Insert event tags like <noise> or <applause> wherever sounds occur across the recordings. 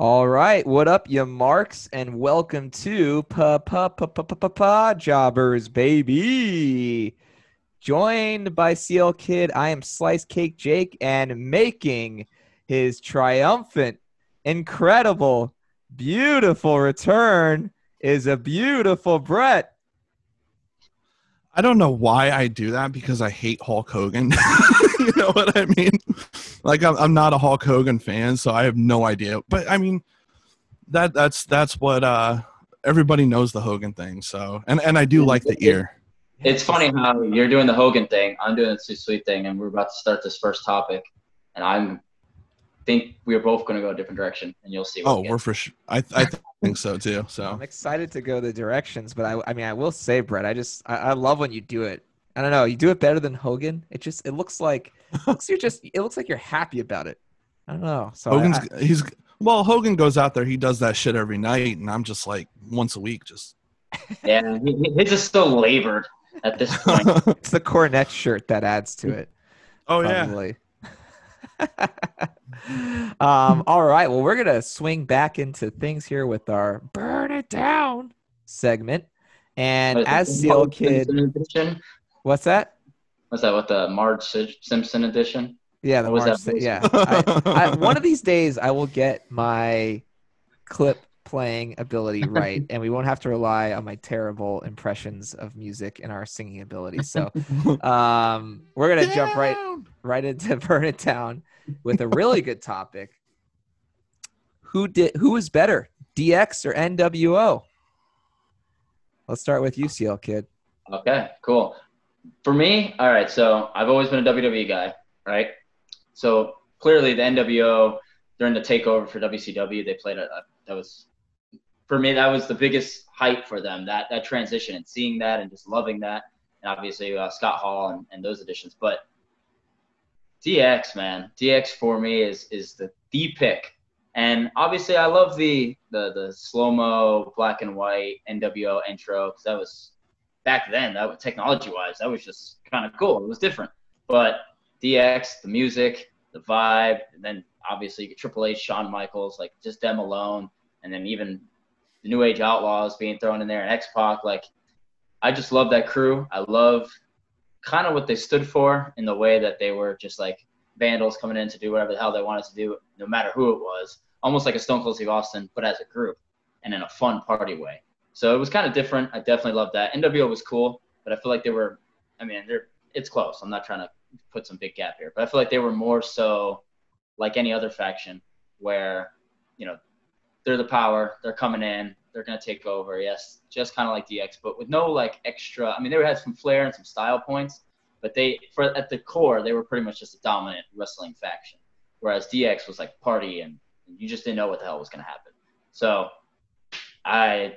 All right, what up, you marks, and welcome to Pa Pa Pa Pa Pa Pa Pa Jobbers, baby. Joined by CL Kid, I am Slice Cake Jake, and making his triumphant, incredible, beautiful return is a beautiful Brett. I don't know why I do that because I hate Hulk Hogan. <laughs> <laughs> you know what I mean? Like I'm, I'm not a Hulk Hogan fan, so I have no idea. But I mean, that that's that's what uh, everybody knows the Hogan thing. So and and I do like the ear. It's funny how you're doing the Hogan thing, I'm doing the Too Sweet thing, and we're about to start this first topic, and I'm think we're both going to go a different direction, and you'll see. Oh, we are for sure. I I think so too. So I'm excited to go the directions, but I I mean I will say, Brett, I just I, I love when you do it. I don't know, you do it better than Hogan. It just it looks like it looks you're just it looks like you're happy about it. I don't know. So Hogan's I, I, he's well, Hogan goes out there, he does that shit every night, and I'm just like once a week, just. <laughs> yeah, his is so labored at this point. <laughs> it's the cornet shirt that adds to it. Oh probably. yeah. <laughs> um, all right. Well, we're gonna swing back into things here with our "Burn It Down" segment, and as CL Kid, edition? What's that? Was that? What the Marge Simpson edition? Yeah, the Marge. yeah. I, I, <laughs> one of these days, I will get my clip playing ability right, and we won't have to rely on my terrible impressions of music and our singing ability. So, <laughs> um, we're gonna Down. jump right right into <laughs> Burn It Down with a really good topic. Who did? Who is better, DX or NWO? Let's start with UCL kid. Okay, cool. For me, all right. So I've always been a WWE guy, right? So clearly, the NWO during the takeover for WCW, they played a, a that was for me that was the biggest hype for them that that transition and seeing that and just loving that and obviously uh, Scott Hall and, and those additions. But DX, man, DX for me is is the the pick. And obviously, I love the the the slow mo black and white NWO intro because that was back then. That technology wise, that was just kind of cool. It was different. But DX, the music, the vibe, and then obviously Triple H, Shawn Michaels, like just them alone, and then even the New Age Outlaws being thrown in there and X Pac. Like, I just love that crew. I love kind of what they stood for in the way that they were just like vandals coming in to do whatever the hell they wanted to do, no matter who it was. Almost like a Stone Cold Steve Austin, but as a group and in a fun party way. So it was kind of different. I definitely loved that. NWO was cool, but I feel like they were. I mean, they're it's close. I'm not trying to put some big gap here, but I feel like they were more so like any other faction, where you know they're the power, they're coming in, they're gonna take over. Yes, just kind of like DX, but with no like extra. I mean, they had some flair and some style points, but they for at the core they were pretty much just a dominant wrestling faction. Whereas DX was like party and you just didn't know what the hell was gonna happen. So I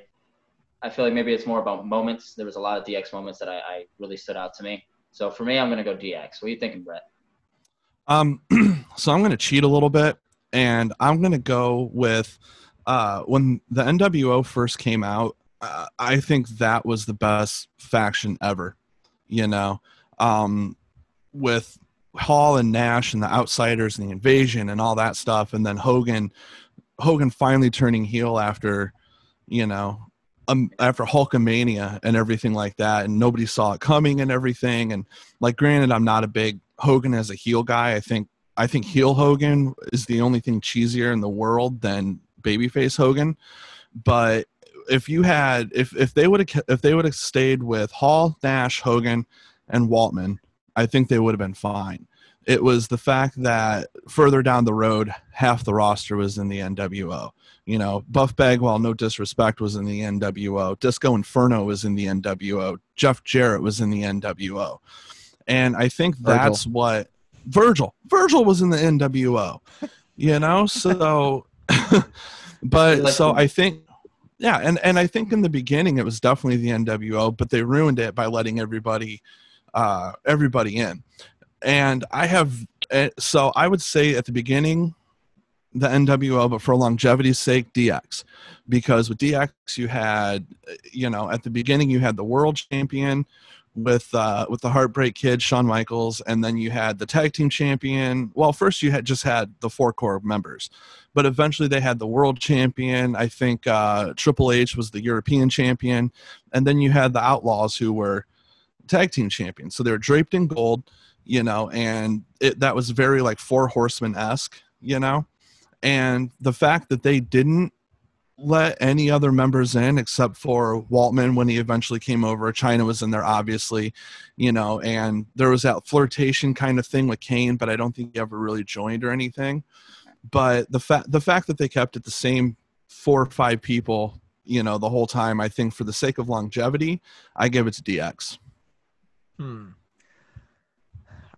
I feel like maybe it's more about moments. There was a lot of DX moments that I, I really stood out to me. So for me, I'm gonna go DX. What are you thinking, Brett? Um, <clears throat> so I'm gonna cheat a little bit, and I'm gonna go with uh, when the NWO first came out, uh, I think that was the best faction ever. You know, um, with Hall and Nash and the Outsiders and the Invasion and all that stuff, and then Hogan, Hogan finally turning heel after, you know, um, after Hulkamania and everything like that, and nobody saw it coming and everything. And like, granted, I'm not a big Hogan as a heel guy. I think I think heel Hogan is the only thing cheesier in the world than babyface Hogan. But if you had if if they would have if they would have stayed with Hall, Nash, Hogan, and Waltman, I think they would have been fine. It was the fact that further down the road, half the roster was in the NWO. You know, Buff Bagwell, no disrespect, was in the NWO. Disco Inferno was in the NWO. Jeff Jarrett was in the NWO. And I think that's Virgil. what Virgil. Virgil was in the NWO. You know, <laughs> so <laughs> but so I think yeah, and and I think in the beginning it was definitely the NWO, but they ruined it by letting everybody uh, everybody in. And I have eh, so I would say at the beginning the NWO, but for longevity's sake, DX, because with DX you had you know at the beginning you had the world champion with uh, with the Heartbreak Kid, Shawn Michaels, and then you had the tag team champion. Well, first you had just had the four core members, but eventually they had the world champion. I think uh, Triple H was the European champion, and then you had the Outlaws who were tag team champions. So they were draped in gold, you know, and it, that was very like Four Horsemen esque, you know, and the fact that they didn't let any other members in except for Waltman when he eventually came over. Chyna was in there, obviously, you know, and there was that flirtation kind of thing with Kane, but I don't think he ever really joined or anything. But the fact the fact that they kept it the same four or five people, you know, the whole time, I think for the sake of longevity, I give it to DX. Hmm.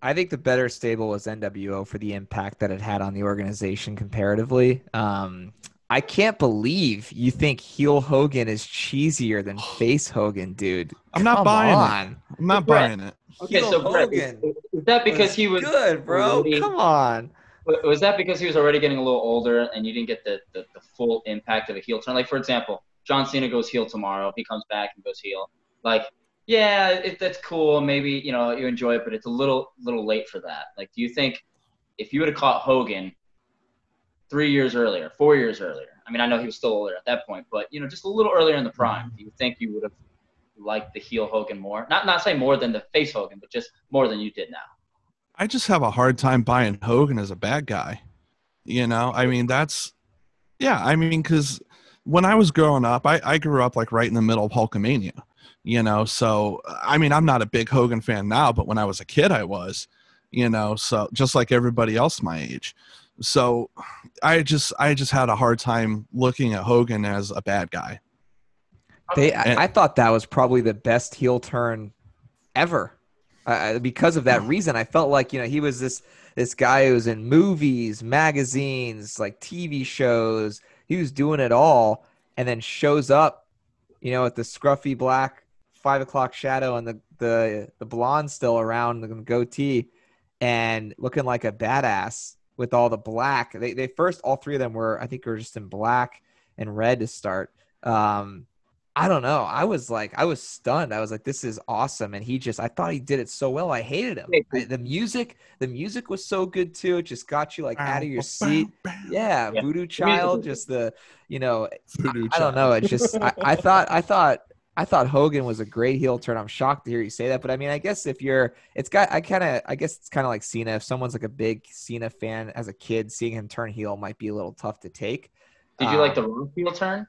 I think the better stable was NWO for the impact that it had on the organization comparatively. Um, I can't believe you think heel Hogan is cheesier than <sighs> face Hogan, dude. I'm not Come buying on. it. I'm not Brett. buying it. Okay, Heel so Brett, Hogan is, is that because he was good, bro. already- Come on. was that because he was already getting a little older and you didn't get the, the, the full impact of a heel turn? Like for example, John Cena goes heel tomorrow. He comes back and goes heel. Like, yeah, it, that's cool. Maybe you know you enjoy it, but it's a little little late for that. Like, do you think if you would have caught Hogan three years earlier, four years earlier? I mean, I know he was still older at that point, but you know, just a little earlier in the prime. Mm-hmm. Do you think you would have liked the heel Hogan more? Not not say more than the face Hogan, but just more than you did now. I just have a hard time buying Hogan as a bad guy. You know, I mean, that's, yeah, I mean, because when I was growing up, I, I grew up like right in the middle of Hulkamania, you know, so I mean, I'm not a big Hogan fan now, but when I was a kid, I was, you know, so just like everybody else my age. So I just, I just had a hard time looking at Hogan as a bad guy. They, And- I, thought that was probably the best heel turn ever. Uh, because of that reason, I felt like you know he was this this guy who was in movies, magazines, like TV shows. He was doing it all, and then shows up, you know, with the scruffy black five o'clock shadow and the the the blonde still around the goatee, and looking like a badass with all the black. They they first all three of them were I think were just in black and red to start. Um, I don't know. I was like, I was stunned. I was like, this is awesome. And he just, I thought he did it so well. I hated him. I- the music, the music was so good too. It just got you like out of your seat. Yeah, Yeah. Voodoo Child, just the, you know, <laughs> Voodoo I don't know. It's just, I, I thought, I thought, I thought Hogan was a great heel turn. I'm shocked to hear you say that, but I mean, I guess if you're, it's got, I kind of, I guess it's kind of like Cena. If someone's like a big Cena fan as a kid, seeing him turn heel might be a little tough to take. Did you like Um, the Rock heel turn?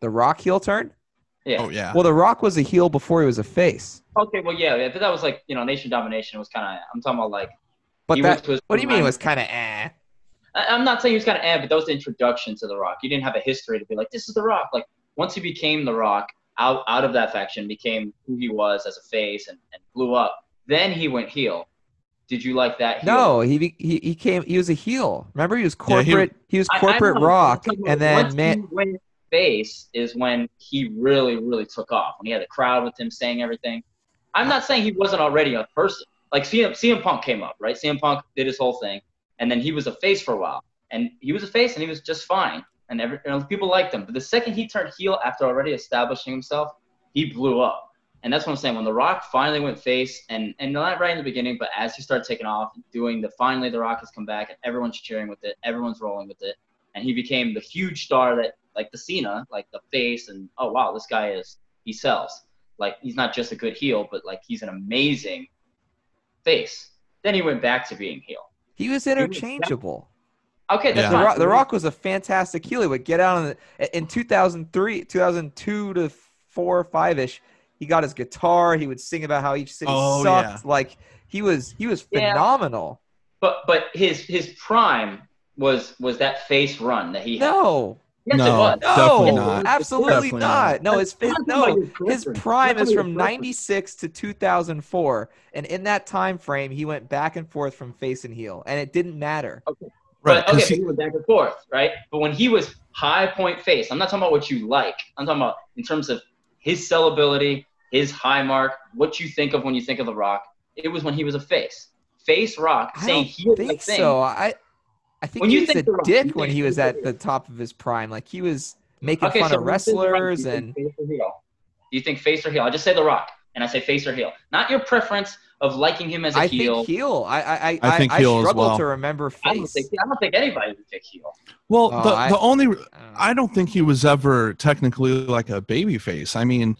The Rock heel turn? Yeah. Oh, yeah. Well, The Rock was a heel before he was a face. Okay, well, yeah, yeah, but that was like you know, nation domination was kind of. I'm talking about like. But that, was- was what do you mean it was kind of eh? I- I'm not saying he was kind of eh, but that was the introduction to The Rock. You didn't have a history to be like, this is The Rock. Like once he became The Rock, out out of that faction, became who he was as a face and, and blew up. Then he went heel. Did you like that? Heel? No, he he he came. He was a heel. Remember, he was Yeah, he- corporate. he, was I- I corporate Rock, and then once man, he went face is when he really, really took off. When he had the crowd with him saying everything. I'm not saying he wasn't already a person. Like CM, CM Punk came up, right? CM Punk did his whole thing, and then he was a face for a while, and he was a face, and he was just fine, and every, you know, people liked him. But the second he turned heel after already establishing himself, he blew up. And that's what I'm saying. When The Rock finally went face, and and not right in the beginning, but as he started taking off, and doing the finally The Rock has come back, and everyone's cheering with it, everyone's rolling with it, and he became the huge star that like the Cena, like the face, and oh wow, this guy is he sells. Like he's not just a good heel, but like he's an amazing face. Then he went back to being heel. he was interchangeable. Okay, that's Yeah. The. Rock, the Rock was a fantastic heel. He would get out on the, in 2003, 2002 to four or five ish. He got his guitar. He would sing about how each city Oh, sucked. yeah. Like he was he was Yeah. phenomenal. But but his his prime was was that face run that he had. No, Yes, No. it was. no, not. absolutely Definitely not. not. No, his fa- no. His prime is from about your preference. 96 to 2004 and in that time frame he went back and forth from face and heel and it didn't matter Okay. Right. But 'cause okay, he- but he went back and forth, right? But when he was high point face, I'm not talking about what you like. I'm talking about in terms of his sellability, his high mark, what you think of when you think of The Rock. It was when he was a face. Face Rock i saying don't heel think like thing. so i i think When he you was think a The Rock, dick when he was at the top of his prime like he was making Okay, fun so of when you say The Rock, wrestlers and face or heel? Do you think face or heel? I just say The Rock. and I say face or heel, not your preference of liking him as a I heel. think heel. I I I, I think I, heel as struggle well. to remember I don't face. think I don't think anybody would pick heel. Well, Oh, the I- the only I don't. I don't think he was ever technically like a baby face. I mean,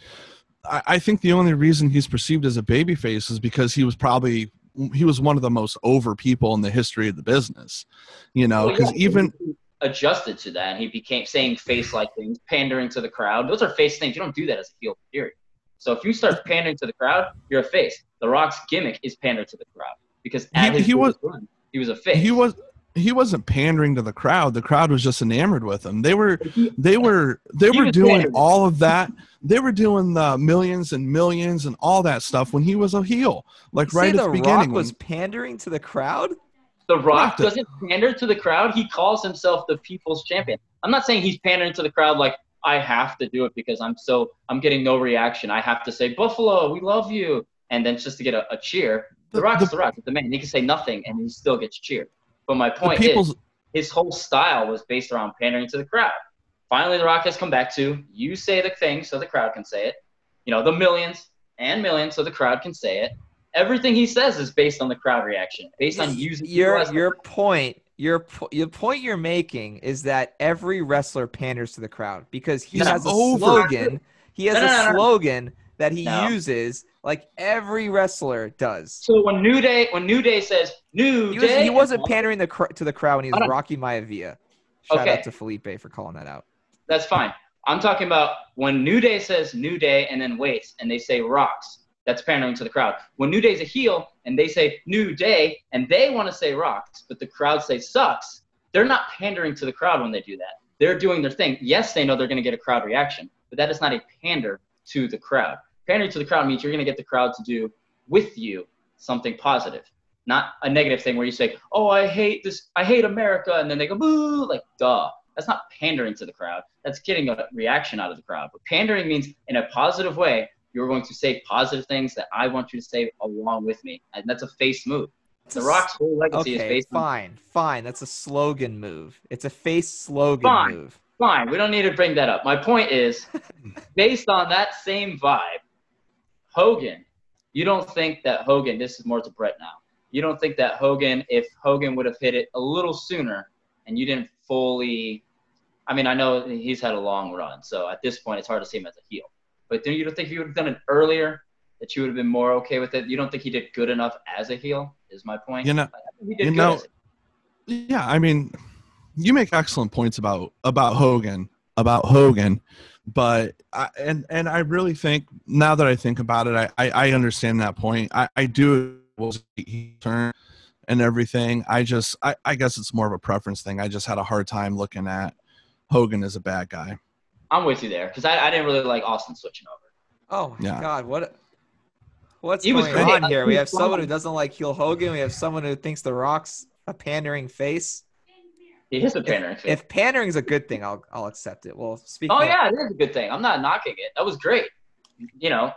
I, I think the only reason he's perceived as a baby face is because he was probably he was one of the most over people in the history of the business. You know, Well, because yeah, even adjusted to that, and he became saying face like things, pandering to the crowd. Those are face things. You don't do that as a heel, period. So if you start pandering to the crowd, you're a face. The Rock's gimmick is pander to the crowd because He- he was- run, he was a face. he was he wasn't pandering to the crowd. The crowd was just enamored with him. They were they were they He were doing pandering. all of that. They were doing the millions and millions and all that stuff when he was a heel, like You right say at the the Rock beginning. was when- pandering to the crowd. The Rock Correct. doesn't pander to the crowd. He calls himself the people's champion. I'm not saying he's pandering to the crowd like I have to do it because I'm so I'm getting no reaction. I have to say Buffalo, we love you, and then just to get a, a cheer. The, The- Rock's the- the, Rock. He's the man. He can say nothing and he still gets cheered. But my point is, his whole style was based around pandering to the crowd. Finally, The Rock has come back to you say the thing so the crowd can say it. You know, the millions and millions so the crowd can say it. Everything he says is based on the crowd reaction, based on using your your point. Your your point you're making is that every wrestler panders to the crowd because he has a over. slogan. He has No, no, a slogan that he uses like every wrestler does. So when New Day when New Day says New He, was, Day, he wasn't pandering the cr- to the crowd when he was. Rocky Maivia. Shout Okay. out to Felipe for calling that out. That's fine. I'm talking about when New Day says New Day and then waits and they say rocks. That's pandering to the crowd. When New Day's a heel and they say New Day and they want to say rocks, but the crowd say sucks, they're not pandering to the crowd when they do that. They're doing their thing. Yes, they know they're going to get a crowd reaction, but that is not a pander to the crowd. Pandering to the crowd means you're going to get the crowd to do with you something positive, not a negative thing where you say, "Oh, I hate this. I hate America," and then they go boo, like duh. That's not pandering to the crowd. That's getting a reaction out of the crowd. But pandering means in a positive way, you're going to say positive things that I want you to say along with me. And that's a face move. The Rock's whole legacy is Okay, based on fine, fine. That's a slogan move. It's a face slogan Fine. move. fine. We don't need to bring that up. My point is, <laughs> based on that same vibe, Hogan, you don't think that Hogan, this is more to Brett now, you don't think that Hogan, if Hogan would have hit it a little sooner and you didn't fully, I mean, I know he's had a long run, so at this point it's hard to see him as a heel. But do you don't think if you would have done it earlier, that you would have been more okay with it? You don't think he did good enough as a heel, is my point? You know- he did you good know- Yeah, I mean, you make excellent points about about Hogan, about Hogan, but I, and and I really think now that I think about it, I I, I understand that point. I I do was he turn and everything. I just I I guess it's more of a preference thing. I just had a hard time looking at Hogan as a bad guy. I'm with you there because I, I didn't really like Austin switching over. Oh my Yeah. god, what what's He was going great. on here? We have someone who <laughs> doesn't like heel Hogan. We have someone who thinks the Rock's a pandering face. He is a pandering face. If pandering is a good thing, I'll I'll accept it. Well, speaking Oh of, yeah, it is a good thing. I'm not knocking it. That was great. You know,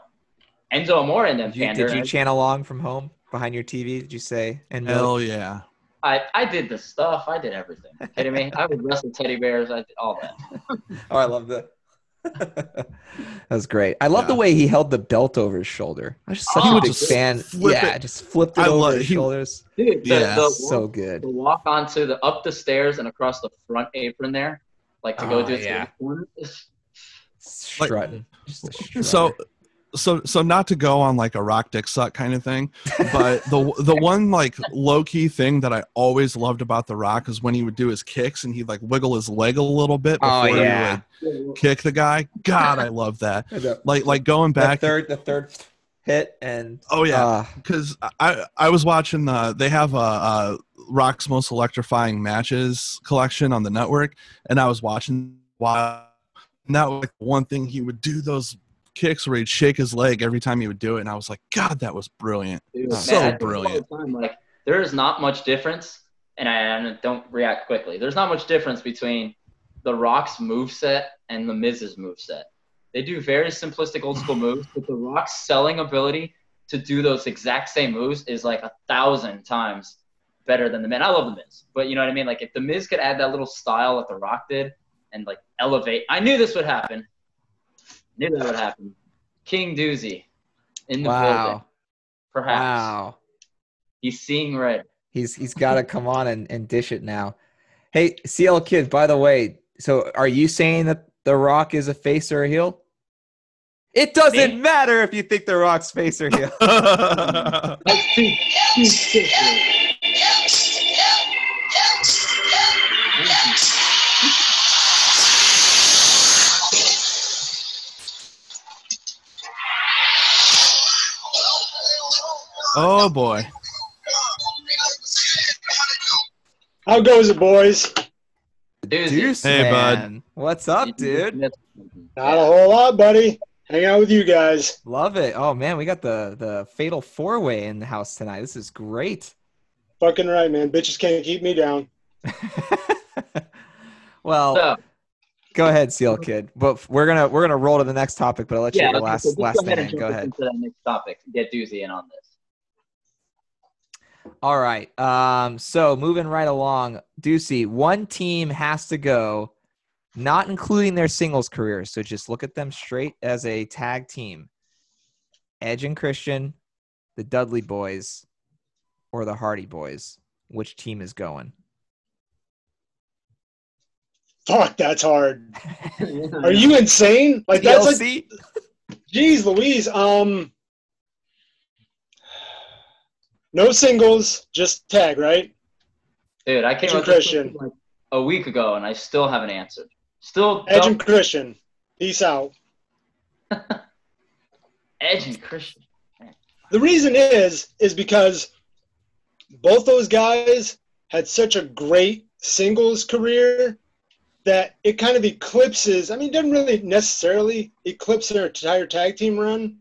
Enzo Amore and them did you, pander. did you chant along from home behind your TV? Did you say and Hell yeah. I, I did the stuff. I did everything. You kidding me? I would wrestle teddy bears. I did all that. <laughs> Oh, I love that. <laughs> that was great. I love the way he held the belt over his shoulder. I was just such He a big just fan. Yeah, it. just flipped it I over love- his he- shoulders. Dude, the, Yeah, the, So walk, good. the walk onto the up the stairs and across the front apron there, like to Oh, go do it to yeah. the corner. Like- Strutting. Just a strutter. So so so not to go on like a rock dick suck kind of thing, but the the <laughs> one like low key thing that I always loved about the Rock is when he would do his kicks and he'd like wiggle his leg a little bit Oh, before yeah. he would kick the guy. God, I love that. <laughs> Like like going the back. third, the third hit, and Oh yeah, uh, because I I was watching the they have a, a Rock's most electrifying matches collection on the network, and I was watching while and that was like one thing he would do those kicks where he'd shake his leg every time he would do it, and I was like, God, that was brilliant. So brilliant. the time, like there is not much difference, and I and don't react quickly. There's not much difference between the Rock's move set and the Miz's move set. They do very simplistic old school <laughs> moves, but the Rock's selling ability to do those exact same moves is like a thousand times better than the Miz. I love the Miz, but you know what I mean. Like if the Miz could add that little style that the Rock did and like elevate, I knew this would happen. Knew that would happen. King Doozy. in the building. Wow. Perhaps Wow. he's seeing red. He's he's got to come on and, and dish it now. Hey, CL Kid, by the way, so are you saying that The Rock is a face or a heel? It doesn't Me? matter if you think The Rock's face or heel. <laughs> <laughs> Let's see. Oh boy. How goes it, boys? Doozy. Deuce, Hey, bud. What's up, dude? Not a whole lot, buddy. Hang out with you guys. Love it. Oh man, we got the the fatal four way in the house tonight. This is great. Fucking right, man. Bitches can't keep me down. <laughs> well, So, go ahead, Seal Kid. But we're gonna we're gonna roll to the next topic. But I'll let you yeah, get your okay, last so last go ahead thing. and in. Go ahead. into that next topic. Get Doozy in on this. All right. Um, so moving right along, Ducey, one team has to go, not including their singles careers. So just look at them straight as a tag team. Edge and Christian, the Dudley boys, or the Hardy boys. Which team is going? Fuck, that's hard. <laughs> Are you insane? Like that's like, geez, Louise. Um, no singles, just tag, right? Dude, I came Edge up Christian. like a week ago and I still haven't answered. Still Edge and Christian. Peace out. <laughs> Edge and Christian. The reason is is because both those guys had such a great singles career that it kind of eclipses. I mean, it doesn't really necessarily eclipse their entire tag team run,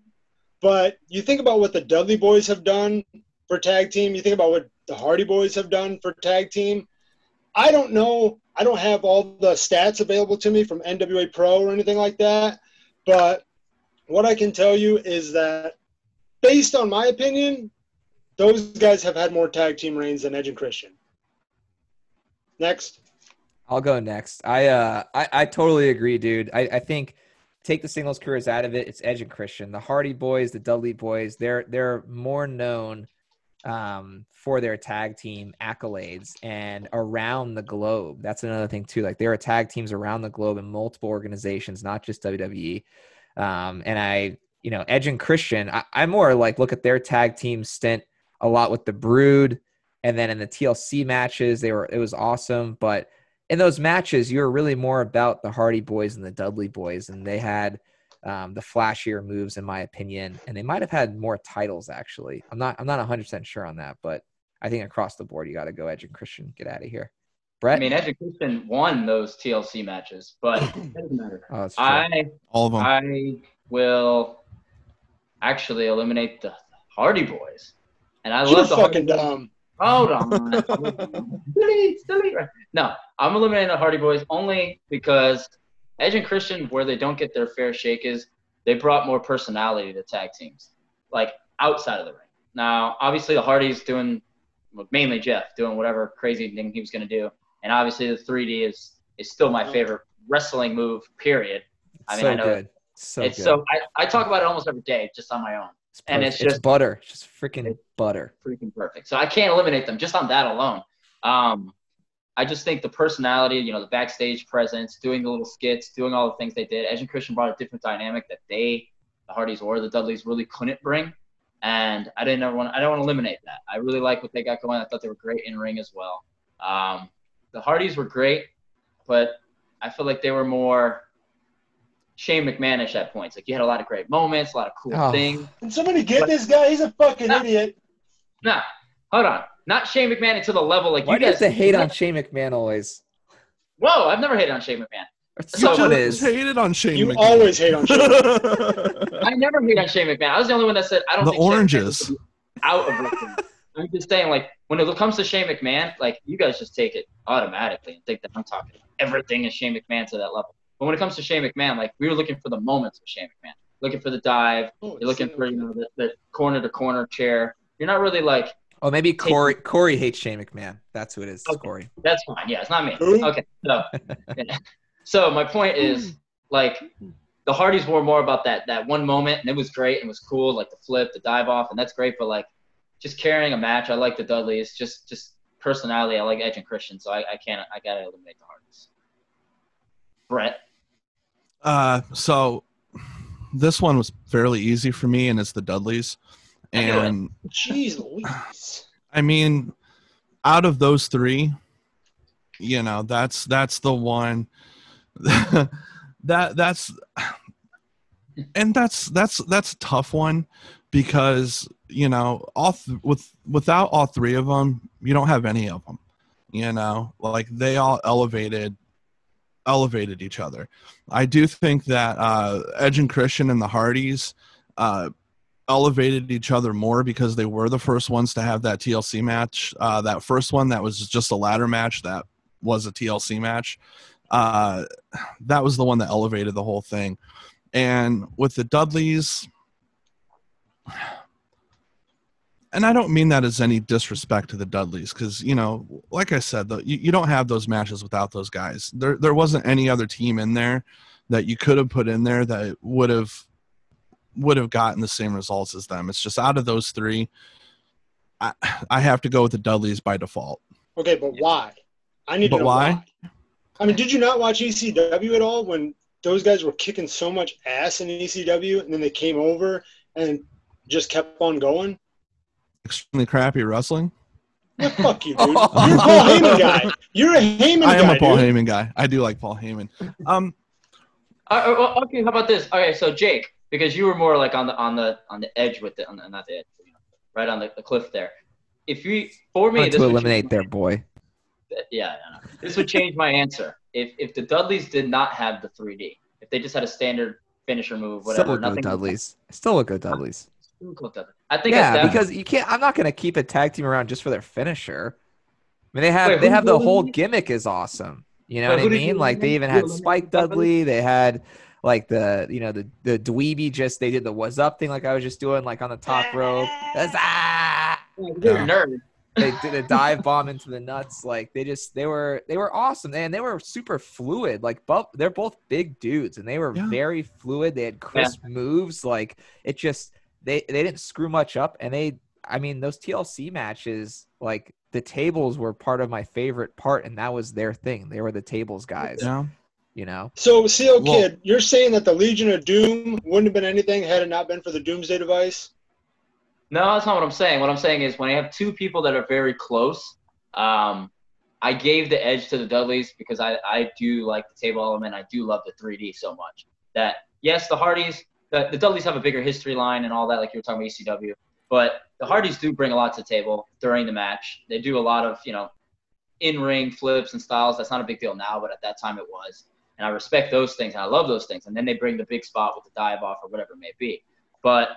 but you think about what the Dudley Boys have done for tag team. You think about what the Hardy Boys have done for tag team. I don't know. I don't have all the stats available to me from NWA Pro or anything like that, but what I can tell you is that based on my opinion, those guys have had more tag team reigns than Edge and Christian. Next. I'll go next. I uh I, I totally agree, dude. I, I think take the singles careers out of it, it's Edge and Christian. The Hardy boys, the Dudley boys, they're they're more known um for their tag team accolades and around the globe. That's another thing too. Like there are tag teams around the globe in multiple organizations, not just WWE. Um and I, you know, Edge and Christian, I, I more like look at their tag team stint a lot with the Brood and then in the TLC matches, they were it was awesome, but in those matches, you were really more about the Hardy Boys and the Dudley Boys, and they had um, the flashier moves, in my opinion, and they might have had more titles. Actually, I'm not I'm not 100 percent sure on that, but I think across the board, you got to go Edge and Christian. Get out of here, Brett. I mean, Edge and Christian won those TLC matches, but it doesn't matter. <clears throat> oh. I All of them. I will actually eliminate the Hardy Boys, and I You're love the Hardy fucking Boys. dumb. Hold on. <laughs> delete, delete. No, I'm eliminating the Hardy Boys only because Edge and Christian, where they don't get their fair shake, is they brought more personality to tag teams, like outside of the ring. Now, obviously, the Hardys doing mainly Jeff doing whatever crazy thing he was going to do, and obviously the 3D is is still my favorite wrestling move. Period. I mean, so I know good, so it's good. so I, I talk about it almost every day, just on my own. it's and it's just- butter, it's just freaking butter. freaking perfect. So I can't eliminate them just on that alone. Um, I just think the personality, you know, the backstage presence, doing the little skits, doing all the things they did. Edge and Christian brought a different dynamic that they, the Hardys or the Dudleys, really couldn't bring. And I didn't ever want. I don't want to eliminate that. I really like what they got going. I thought they were great in ring as well. Um, the Hardys were great, but I feel like they were more Shane McMahonish at points. Like you had a lot of great moments, a lot of cool Oh. things. Can somebody get this guy? He's a fucking No. idiot. Nah, hold on. Not Shane McMahon to the level like Why you do you guys have to hate on Shane McMahon always? Whoa, I've never hated on Shane McMahon. Someone So- is. hated on Shane. You McMahon. always hate on Shane. <laughs> I never hate on Shane McMahon. I was the only one that said I don't The think Shane McMahon oranges. should out of wrestling. I'm just saying, like, when it comes to Shane McMahon, like, you guys just take it automatically and think that I'm talking everything is Shane McMahon to that level. But when it comes to Shane McMahon, like, we were looking for the moments of Shane McMahon, looking for the dive, Oh, you're looking for, you know, the, the corner to corner chair. You're not really like, Oh, maybe Corey. Corey hates Shane McMahon. That's who it is. It's Okay. Corey. That's fine. Yeah, it's not me. Okay. So, yeah. so my point is, like, the Hardys were more about that that one moment, and it was great and it was cool, like the flip, the dive off, and that's great. But like just carrying a match, I like the Dudleys. Just just personality, I like Edge and Christian, so I, I can't I gotta eliminate the Hardys. Brett. Uh, so this one was fairly easy for me, and it's the Dudleys. I knew it. And Jeez Louise. I mean, out of those three, you know, that's that's the one <laughs> that that's and that's that's that's a tough one because you know all th- with without all three of them you don't have any of them you know like they all elevated elevated each other i do think that uh edge and christian and the hardys uh elevated each other more because they were the first ones to have that tlc match uh that first one that was just a ladder match that was a tlc match uh that was the one that elevated the whole thing and with the dudleys and I don't mean that as any disrespect to the Dudleys, because you know, like I said, the, you, you don't have those matches without those guys. There, there wasn't any other team in there that you could have put in there that would have would have gotten the same results as them. It's just out of those three, I, I have to go with the Dudleys by default. Okay, but why? I need to know why? why. I mean, did you not watch ECW at all when those guys were kicking so much ass in ECW and then they came over and just kept on going? Extremely crappy wrestling. Yeah, fuck you, dude. <laughs> You're a Paul Heyman guy. You're a Heyman I am guy, a Paul dude. Heyman guy. I do like Paul Heyman. Um, Uh, uh, well, okay, how about this? Okay, so Jake, because you were more like on the on the on the edge with the on the, not the edge, you know, right on the, the cliff there. If you for me, this to eliminate their boy. Yeah, I know. this would change my answer. If if the Dudleys did not have the 3D, if they just had a standard finisher move, Still whatever, go nothing. Dudleys. Still would go Dudleys. Still go. I think Yeah, because you can't. I'm not gonna keep a tag team around just for their finisher. I mean, they have Wait, they have the who- whole gimmick is awesome. You know Wait, what I who did you mean? Like they even had Spike? Dudley. They had like the you know the the dweeby just they did the was up thing like I was just doing like on the top rope. That's, ah! you're Yeah. a nerd. they did a dive bomb into the nuts. Like they just they were they were awesome and they were super fluid. Like both they're both big dudes and they were Yeah. very fluid. They had crisp moves. Like it just they they didn't screw much up and they I mean those TLC matches like the tables were part of my favorite part and that was their thing. They were the tables guys. yeah. You know. So, CO Well- Kid, you're saying that the Legion of Doom wouldn't have been anything had it not been for the Doomsday device? No, that's not what I'm saying. What I'm saying is when I have two people that are very close, um, I gave the edge to the Dudleys because I, I do like the table element. I do love the 3D so much that yes, the Hardys, the, the Dudleys have a bigger history line and all that, like you were talking about ECW. But the Hardys do bring a lot to the table during the match. They do a lot of you know in-ring flips and styles. That's not a big deal now, but at that time it was. And I respect those things and I love those things. And then they bring the big spot with the dive off or whatever it may be. But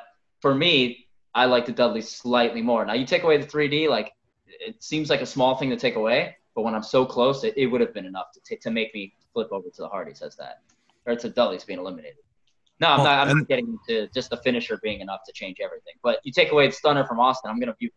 for me, I like the Dudley slightly more. Now you take away the 3D, like it seems like a small thing to take away, but when I'm so close, it, it would have been enough to t- to make me flip over to the Hardys as that, or to Dudleys being eliminated. No, I'm Well, not. I'm and- getting to just the finisher being enough to change everything. But you take away the stunner from Austin, I'm gonna view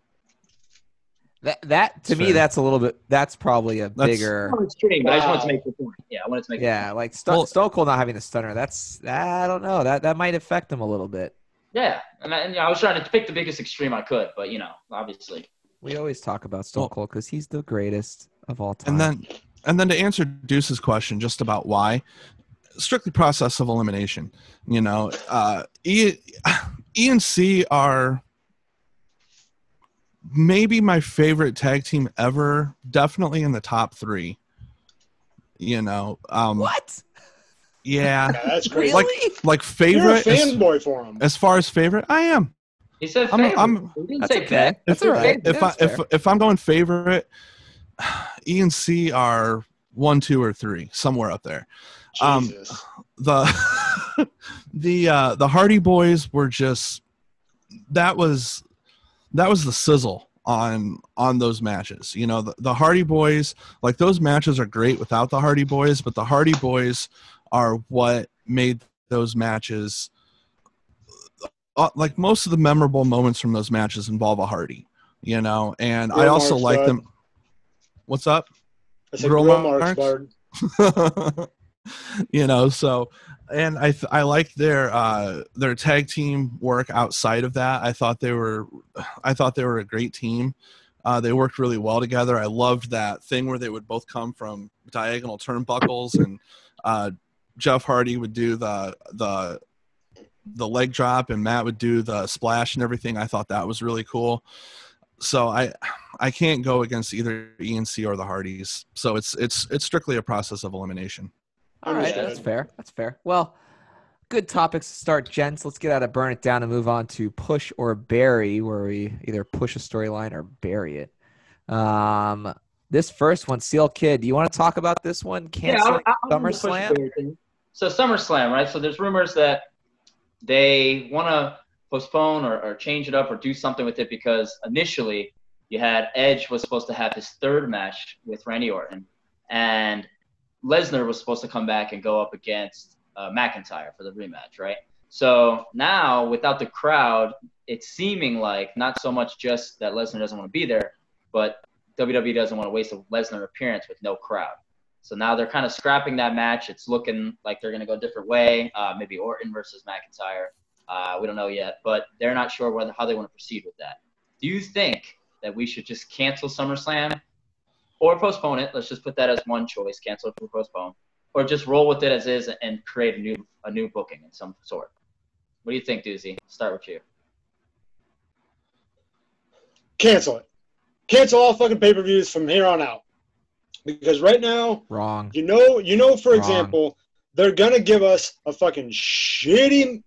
That that to That's me that's a little bit that's probably a That's- bigger it's extreme, but I just wanted to make the point. Yeah, I wanted to make. yeah, like Sto- Well- Stone Cold not having a stunner. That's I don't know. That that might affect him a little bit. Yeah, and I, and I was trying to pick the biggest extreme I could, but you know, obviously. We always talk about Stone Cold because he's the greatest of all time. And then, and then to answer Deuce's question, just about why, strictly process of elimination. You know, uh, E, E and C are maybe my favorite tag team ever. Definitely in the top three. You know, um, what? yeah, Yeah, that's crazy. Really? like You're a favorite. As, fanboy for him. as far as favorite, I am. He said I'm- favorite. I'm- he didn't That's say okay. best. That's He all said right. favorite. if I, if if I'm going favorite, <sighs> E and C are one, two, or three, somewhere up there. um, the <laughs> the uh the Hardy Boys were just that was that was the sizzle on on those matches. You know, the, the Hardy Boys, like those matches are great without the Hardy Boys, but the Hardy Boys are what made those matches uh, like most of the memorable moments from those matches involve a Hardy, you know, and I also like bud. them. What's up? I said grill marks? marks. <laughs> <laughs> you know, so and I I liked their uh, their tag team work outside of that. I thought they were I thought they were a great team. Uh, they worked really well together. I loved that thing where they would both come from diagonal turnbuckles, and uh, Jeff Hardy would do the the the leg drop, and Matt would do the splash and everything. I thought that was really cool. So I I can't go against either ENC or the Hardys. So it's it's it's strictly a process of elimination. All right, that's fair. That's fair. Well, good topics to start, gents. Let's get out of burn it down and move on to push or bury, where we either push a storyline or bury it. Um, this first one, Seal Kid. Do you want to talk about this one? Cancel yeah, SummerSlam. So SummerSlam, right? So there's rumors that they want to postpone or, or change it up or do something with it because initially you had Edge was supposed to have his third match with Randy Orton, and Lesnar was supposed to come back and go up against uh, McIntyre for the rematch, right? So now, without the crowd, it's seeming like not so much just that Lesnar doesn't want to be there, but WWE doesn't want to waste a Lesnar appearance with no crowd. So now they're kind of scrapping that match. It's looking like they're going to go a different way. Uh, maybe Orton versus McIntyre. Uh, we don't know yet, but they're not sure whether how they want to proceed with that. Do you think that we should just cancel SummerSlam or postpone it. Let's just put that as one choice: cancel or postpone, or just roll with it as is and create a new a new booking in some sort. What do you think, Doozy? Start with you. Cancel it. Cancel all fucking pay per views from here on out. Because right now, wrong. You know, you know. For Wrong. example, they're gonna give us a fucking shitty,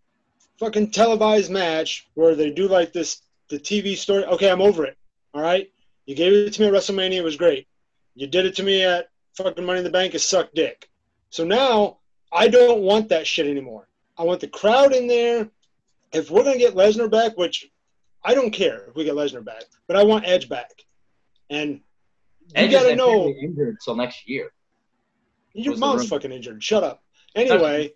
fucking televised match where they do like this the TV story. Okay, I'm over it. All right, you gave it to me at WrestleMania. It was great. You did it to me at fucking Money in the Bank. It sucked dick. So now I don't want that shit anymore. I want the crowd in there. If we're gonna get Lesnar back, which I don't care if we get Lesnar back, but I want Edge back. And you gotta know injured until next year. Your mom's fucking injured. Shut up. Anyway,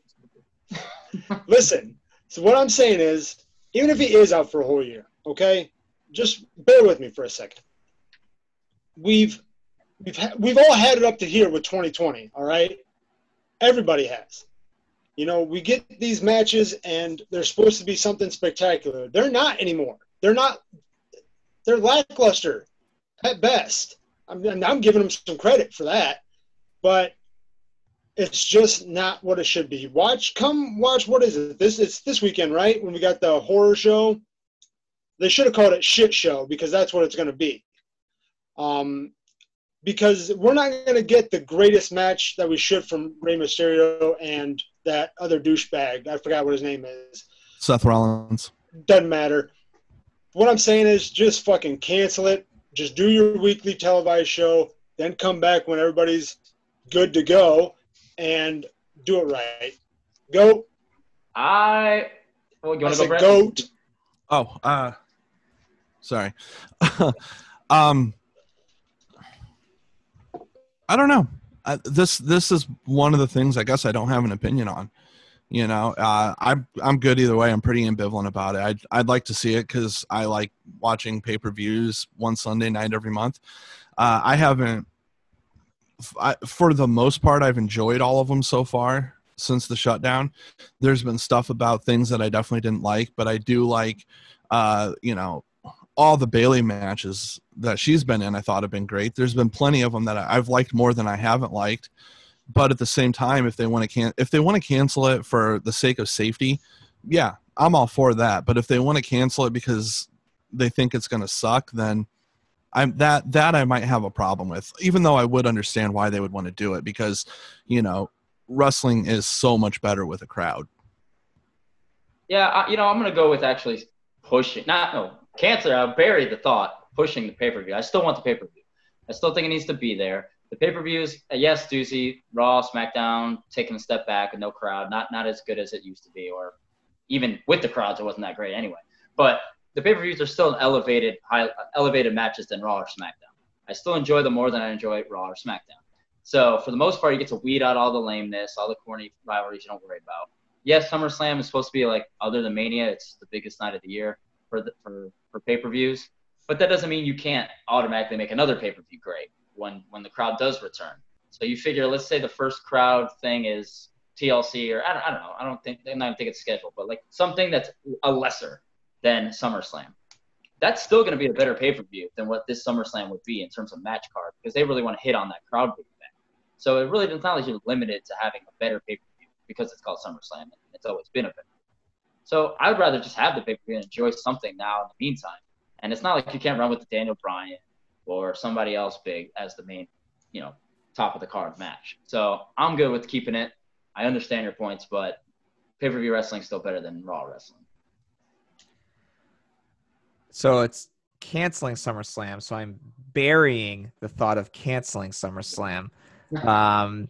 <laughs> listen. So what I'm saying is, even if he is out for a whole year, okay, just bear with me for a second. We've we've ha- we've all had it up to here with 2020. All right, everybody has. You know, we get these matches and they're supposed to be something spectacular. They're not anymore. They're not. They're lackluster at best. I'm, I'm giving them some credit for that, but it's just not what it should be. Watch, come watch. What is it? This it's this weekend, right? When we got the horror show. They should have called it shit show because that's what it's going to be. Um, because we're not going to get the greatest match that we should from Rey Mysterio and that other douchebag. I forgot what his name is. Seth Rollins. Doesn't matter. What I'm saying is just fucking cancel it. Just do your weekly televised show, then come back when everybody's good to go and do it right. Go. I. Well, you want to go, Goat. Oh, uh, sorry. <laughs> um, I don't know. I, this this is one of the things I guess I don't have an opinion on. You know, uh, I'm I'm good either way. I'm pretty ambivalent about it. I'd I'd like to see it because I like watching pay per views one Sunday night every month. Uh, I haven't, I, for the most part, I've enjoyed all of them so far since the shutdown. There's been stuff about things that I definitely didn't like, but I do like, uh, you know, all the Bayley matches that she's been in, I thought have been great. There's been plenty of them that I've liked more than I haven't liked. But at the same time, if they want to can if they want to cancel it for the sake of safety, yeah, I'm all for that. But if they want to cancel it because they think it's going to suck, then I'm that that I might have a problem with. Even though I would understand why they would want to do it because, you know, wrestling is so much better with a crowd. Yeah, I, you know, I'm going to go with actually pushing. Not no cancel. I'll bury the thought pushing the pay per view. I still want the pay per view. I still think it needs to be there. The pay per views, uh, yes, Doozy, Raw, SmackDown, taking a step back no crowd, not not as good as it used to be, or even with the crowds, it wasn't that great anyway. But the pay per views are still elevated, high, elevated matches than Raw or SmackDown. I still enjoy them more than I enjoy Raw or SmackDown. So for the most part, you get to weed out all the lameness, all the corny rivalries you don't worry about. Yes, SummerSlam is supposed to be like other than Mania, it's the biggest night of the year for the, for for pay per views. But that doesn't mean you can't automatically make another pay per view great when when the crowd does return. So you figure, let's say the first crowd thing is TLC or I don't, I don't know. I don't think I don't think it's scheduled, but like something that's a lesser than SummerSlam. That's still going to be a better pay per view than what this SummerSlam would be in terms of match card because they really want to hit on that crowd big event. So it really does not like you're limited to having a better pay per view because it's called SummerSlam and it's always been a better. So I would rather just have the pay per view and enjoy something now in the meantime. And it's not like you can't run with Daniel Bryan or somebody else big as the main, you know, top of the card match. So I'm good with keeping it. I understand your points, but pay per view wrestling is still better than Raw wrestling. So it's canceling SummerSlam. So I'm burying the thought of canceling SummerSlam. Um,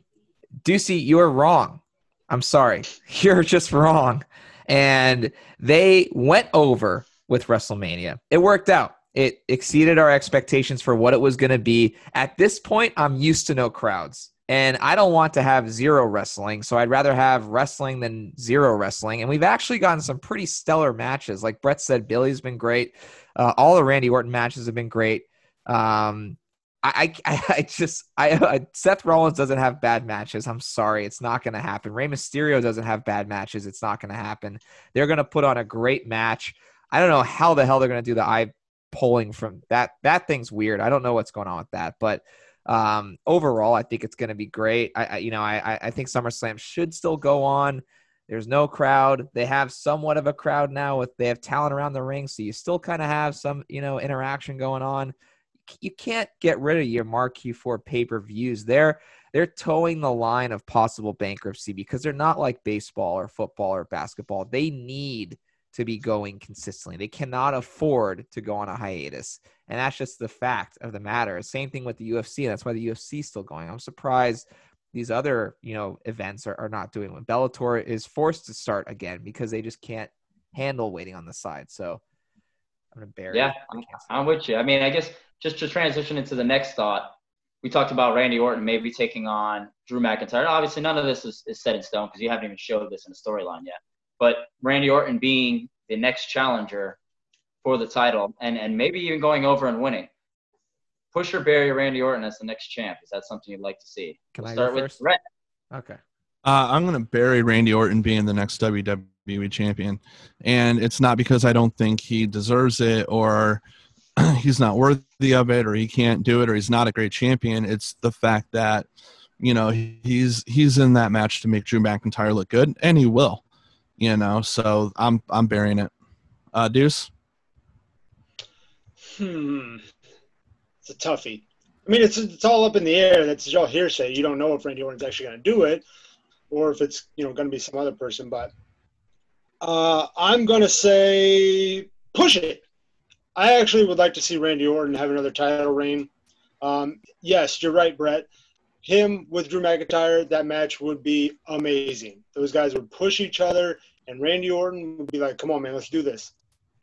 Deucey, you are wrong. I'm sorry. <laughs> You're just wrong. And they went over with WrestleMania. It worked out. It exceeded our expectations for what it was going to be. At this point, I'm used to no crowds. And I don't want to have zero wrestling, so I'd rather have wrestling than zero wrestling. And we've actually gotten some pretty stellar matches. Like Brett said, Billy's been great. Uh, all the Randy Orton matches have been great. Um, I, I, <laughs> I just, I, uh, Seth Rollins doesn't have bad matches. I'm sorry, it's not going to happen. Rey Mysterio doesn't have bad matches. It's not going to happen. They're going to put on a great match. I don't know how the hell they're going to do the eye pulling from that. That thing's weird. I don't know what's going on with that, but um, overall, I think it's going to be great. I, I you know, I, I think SummerSlam should still go on. There's no crowd. They have somewhat of a crowd now with they have talent around the ring, so you still kind of have some you know interaction going on. You can't get rid of your marquee for pay per views. They're they're towing the line of possible bankruptcy because they're not like baseball or football or basketball. They need to be going consistently. They cannot afford to go on a hiatus. And that's just the fact of the matter. Same thing with the UFC. That's why the UFC is still going. I'm surprised these other, you know, events are, are not doing when Bellator is forced to start again because they just can't handle waiting on the side. So I'm gonna bury Yeah, I'm, I'm with you. I mean, I guess just to transition into the next thought, we talked about Randy Orton maybe taking on Drew McIntyre. Obviously, none of this is, is set in stone because you haven't even showed this in the storyline yet but Randy Orton being the next challenger for the title and, and maybe even going over and winning. Push or bury Randy Orton as the next champ. Is that something you'd like to see? Can we'll I start go with first? Brett. Okay. Uh, I'm going to bury Randy Orton being the next WWE champion. And it's not because I don't think he deserves it or <clears throat> he's not worthy of it or he can't do it or he's not a great champion. It's the fact that, you know, he's he's in that match to make Drew McIntyre look good, and he will. You know, so I'm I'm burying it. Uh, Deuce. Hmm. It's a toughie. I mean, it's it's all up in the air. That's all hearsay. You don't know if Randy Orton's actually going to do it, or if it's you know going to be some other person. But uh, I'm going to say push it. I actually would like to see Randy Orton have another title reign. Um, yes, you're right, Brett. Him with Drew McIntyre, that match would be amazing. Those guys would push each other, and Randy Orton would be like, "Come on, man, let's do this."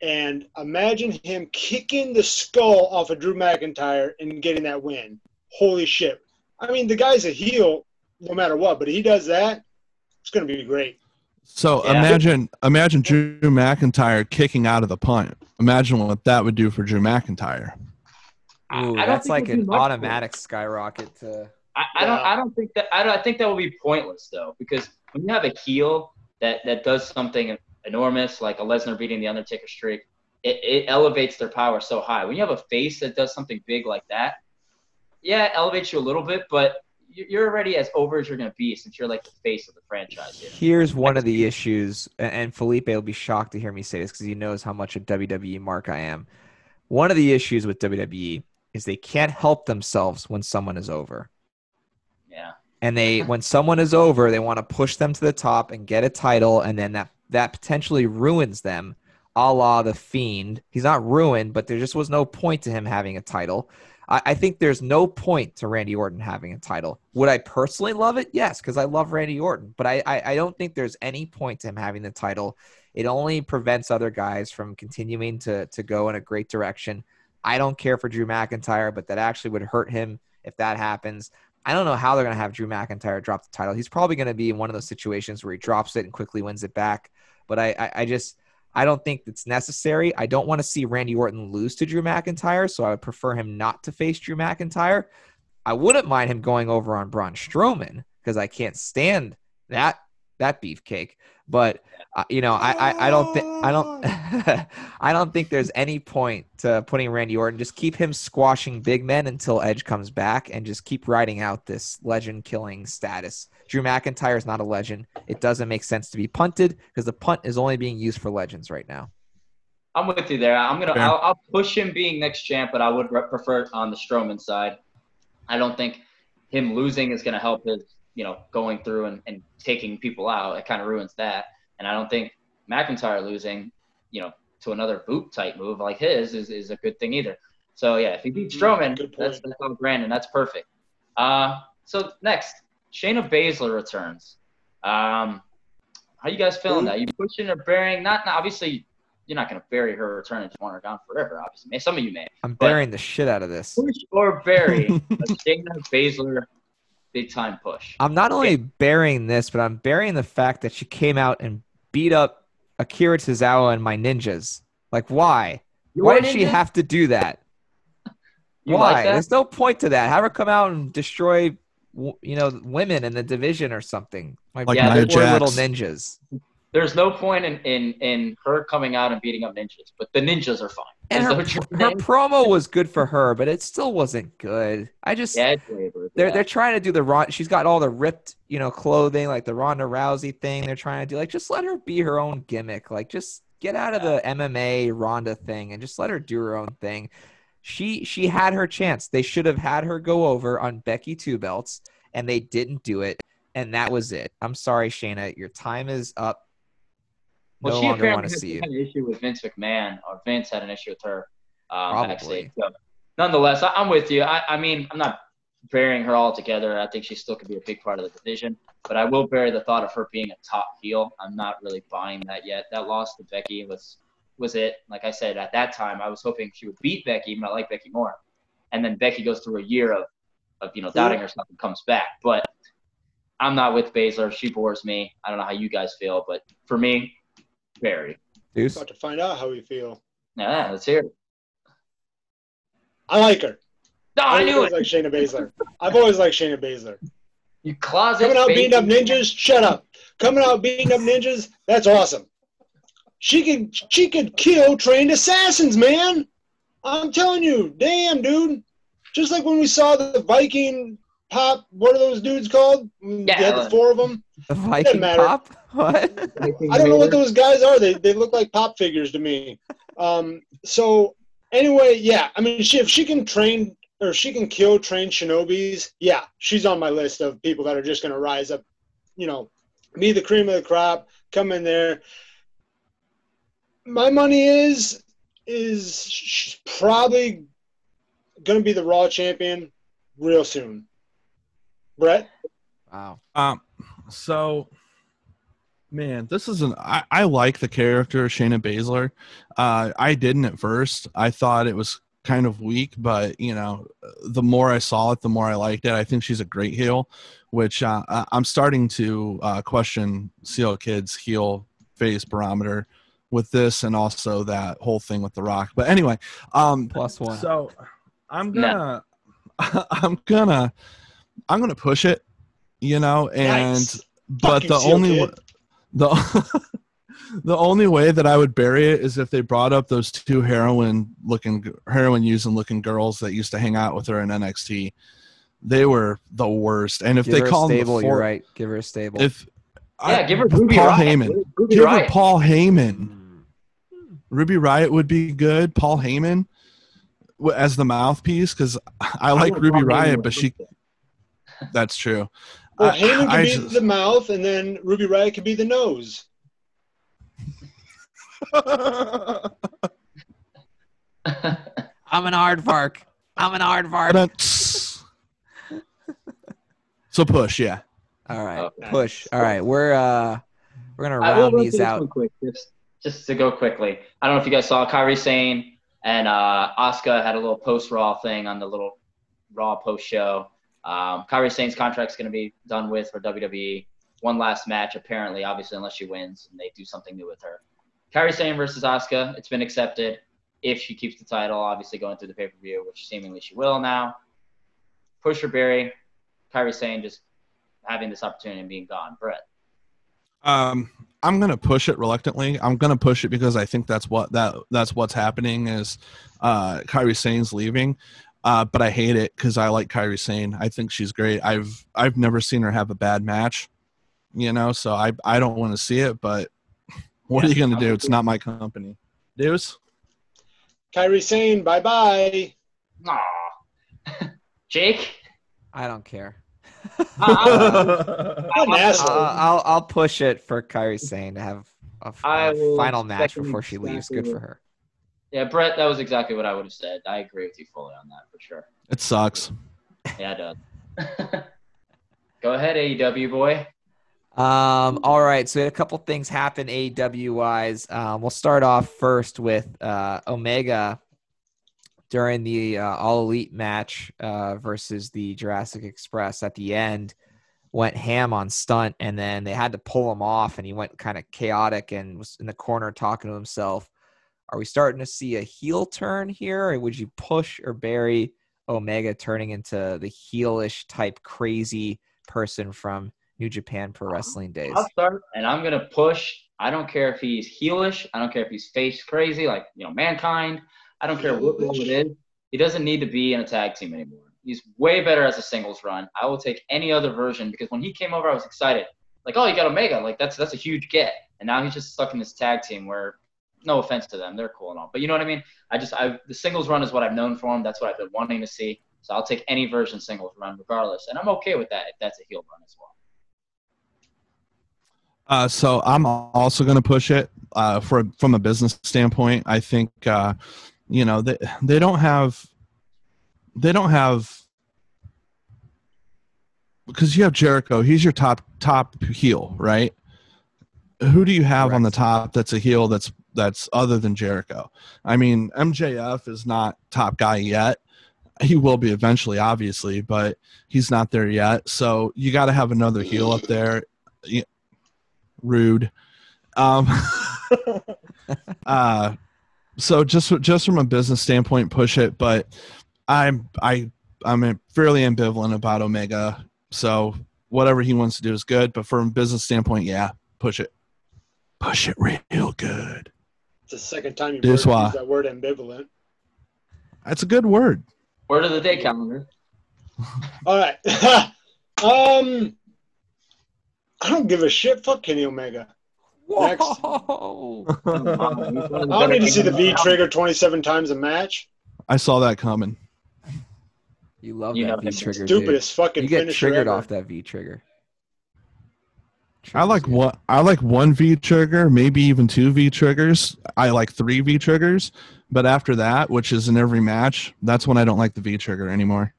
And imagine him kicking the skull off of Drew McIntyre and getting that win. Holy shit! I mean, the guy's a heel no matter what, but he does that, it's going to be great. So Yeah. imagine imagine Drew McIntyre kicking out of the punt. Imagine what that would do for Drew McIntyre. I- Ooh, don't that's think like it'd an automatic skyrocket to. I, I don't I don't think that I, don't, I think that would be pointless though because when you have a heel that that does something enormous like a Lesnar beating the Undertaker streak, it, it elevates their power so high. When you have a face that does something big like that, yeah, it elevates you a little bit, but you- you're already as over as you're gonna be since you're like the face of the franchise. Here. Here's one of the issues, and Felipe will be shocked to hear me say this because he knows how much a WWE mark I am. One of the issues with WWE is they can't help themselves when someone is over. Yeah. and they when someone is over they want to push them to the top and get a title and then that that potentially ruins them a la the fiend he's not ruined but there just was no point to him having a title I, I think there's no point to randy orton having a title would i personally love it yes because i love randy orton but I, I i don't think there's any point to him having the title it only prevents other guys from continuing to to go in a great direction i don't care for drew mcintyre but that actually would hurt him if that happens I don't know how they're going to have Drew McIntyre drop the title. He's probably going to be in one of those situations where he drops it and quickly wins it back. But I, I, I just, I don't think it's necessary. I don't want to see Randy Orton lose to Drew McIntyre, so I would prefer him not to face Drew McIntyre. I wouldn't mind him going over on Braun Strowman because I can't stand that that beefcake. But uh, you know, I, I, I don't think I don't <laughs> I don't think there's any point to putting Randy Orton. Just keep him squashing big men until Edge comes back, and just keep riding out this legend killing status. Drew McIntyre is not a legend. It doesn't make sense to be punted because the punt is only being used for legends right now. I'm with you there. I'm gonna. I'll, I'll push him being next champ, but I would re- prefer it on the Strowman side. I don't think him losing is gonna help his, you know, going through and, and taking people out. It kind of ruins that. And I don't think McIntyre losing, you know, to another boot type move like his is, is a good thing either. So yeah, if he beats Strowman, Good that's that's all grand and that's perfect. Uh, so next, Shayna Baszler returns. Um, how you guys feeling? Ooh. That you pushing or burying? Not, not obviously. You're not going to bury her return and just want her gone forever. Obviously, some of you may I'm But- burying the shit out of this. push or bury <laughs> a Shayna Baszler big time push. I'm not only burying this, but I'm burying the fact that she came out and beat up Akira Tozawa and my ninjas. Like, why? Why Your did she have to do that? <laughs> You why? like that? There's no point to that. Have her come out and destroy, you know, women in the division or something. My Like Yeah, poor little ninjas. There's no point in, in, in her coming out and beating up ninjas, but the ninjas are fine. And her, that what you're her promo was good for her, but it still wasn't good. I just yeah, labor. they're yeah. they're trying to do the Ron. She's got all the ripped, you know, clothing like the Ronda Rousey thing. They're trying to do like just let her be her own gimmick. Like just get out of the MMA Ronda thing and just let her do her own thing. She she had her chance. They should have had her go over on Becky Two Belts, and they didn't do it. And that was it. I'm sorry, Shayna. Your time is up. Well, No she longer want apparently to had see you. some kind of issue with Vince McMahon, or Vince had an issue with her um, backstage. So, nonetheless, I, I'm with you. I, I mean, I'm not burying her altogether. I think she still could be a big part of the division, but I will bury the thought of her being a top heel. I'm not really buying that yet. That loss to Becky was was it. Like I said, at that time, I was hoping she would beat Becky, though I like Becky more. And then Becky goes through a year of, of you know doubting herself and comes back. But I'm not with Baszler. She bores me. I don't know how you guys feel, but for me, bury. Deuce. About to find out how we feel. Yeah, let's hear it. I like her. No, I I've knew always it. Like Shayna Baszler. I've always liked Shayna Baszler. You closet. Coming out baby. beating up ninjas, shut up. Coming out beating up ninjas, that's awesome. She can she can kill trained assassins, man. I'm telling you, damn dude. Just like when we saw the Viking pop, what are those dudes called? Mm, Yeah, they had the four of them. The Viking pop? <laughs> What? I don't know what those guys are. They they look like pop figures to me. Um, so anyway, yeah. I mean, she if she can train or if she can kill trained shinobis, yeah, she's on my list of people that are just going to rise up. You know, be the cream of the crop, come in there. My money is is she's probably going to be the Raw champion real soon. Brett, Wow. Um, so, man, this is an. I, I like the character of Shayna Baszler. Uh, I didn't at first. I thought it was kind of weak, but you know, the more I saw it, the more I liked it. I think she's a great heel, which uh, I- I'm starting to uh, question CL Kids heel face barometer with this, and also that whole thing with The Rock. But anyway, um, Plus one. so I'm gonna, <laughs> I'm gonna, I'm gonna push it, you know, and nice. but Fucking the only kid. the <laughs> the only way that I would bury it is if they brought up those two heroin looking heroin using looking girls that used to hang out with her in NXT. They were the worst, and if Give they her a call them stable, the you're four, right. Give her a stable. if Yeah, I- give her Ruby Paul Riot. Heyman, Ruby give Riot. her Paul Heyman. Ruby Riott would be good. Paul Heyman as the mouthpiece because I like want Ruby Paul Riot, but she Ruby. That's true. Well, I- Heyman could I be just- the mouth, and then Ruby Riott could be the nose. <laughs> I'm an aardvark. I'm an aardvark. so push, yeah. All right, Okay. push. All right, we're uh, we're gonna I round these this out. quick, just, just to go quickly. I don't know if you guys saw Kairi Sane and uh, Asuka had a little post Raw thing on the little Raw post show. Um, Kairi Sane's contract's going to be done with for WWE. One last match, apparently, obviously, unless she wins and they do something new with her. Kairi Sane versus Asuka. It's been accepted. If she keeps the title, obviously going through the pay per view, which seemingly she will now. push or bury Kairi Sane just having this opportunity and being gone? Brett. Um, I'm gonna push it reluctantly. I'm gonna push it because I think that's what that that's what's happening is uh, Kairi Sane's leaving. Uh, but I hate it because I like Kairi Sane. I think she's great. I've I've never seen her have a bad match, you know. So I I don't want to see it. But <laughs> what Yeah, are you gonna do? It's not my company. Deuce. Kairi Sane, bye bye. Aw. <laughs> Jake. I don't care. Uh, <laughs> What an asshole. Uh, I'll I'll push it for Kairi Sane to have a, will final match before she leaves. Good for her. Yeah, Brett, that was exactly what I would have said. I agree with you fully on that for sure. It sucks. Yeah, it does. <laughs> Go ahead, AEW boy. Um, all right, so we had a couple things happen AEW wise. Um, we'll start off first with uh, Omega during the uh, All Elite match uh, versus the Jurassic Express at the end. Went ham on stunt, and then they had to pull him off, and he went kind of chaotic and was in the corner talking to himself. Are we starting to see a heel turn here, or would you push or bury Omega turning into the heelish type crazy person from New Japan Pro Wrestling days? I'll start, and I'm gonna push. I don't care if he's heelish. I don't care if he's face crazy, like you know, mankind. I don't care what role it is. He doesn't need to be in a tag team anymore. He's way better as a singles run. I will take any other version because when he came over, I was excited. Like, oh, you got Omega. Like that's that's a huge get. And now he's just stuck in this tag team where, no offense to them, they're cool and all, but you know what I mean. I just I the singles run is what I've known for him. That's what I've been wanting to see. So I'll take any version singles run regardless, and I'm okay with that if that's a heel run as well. Uh, so I'm also going to push it uh, for from a business standpoint. I think uh, you know they they don't have they don't have because you have Jericho. He's your top top heel, right? Who do you have on the top that's a heel that's that's other than Jericho? I mean, MJF is not top guy yet. He will be eventually, obviously, but he's not there yet. So you got to have another heel up there. Rude. Um, <laughs> uh, so just just from a business standpoint, push it. But I'm I I'm fairly ambivalent about Omega. So whatever he wants to do is good. But from a business standpoint, yeah, push it. Push it real good. It's the second time you've This why. use that word ambivalent. That's a good word. Word of the day calendar. <laughs> All right. <laughs> um, I don't give a shit. Fuck Kenny Omega. Next. Whoa! <laughs> I don't need to see the V trigger 27 times a match. I saw that coming. You love You know that V him. trigger, dude. Stupidest fucking You get finisher triggered ever. off that V trigger. I like one. I like one V trigger, maybe even two V triggers. I like three V triggers, but after that, which is in every match, that's when I don't like the V trigger anymore.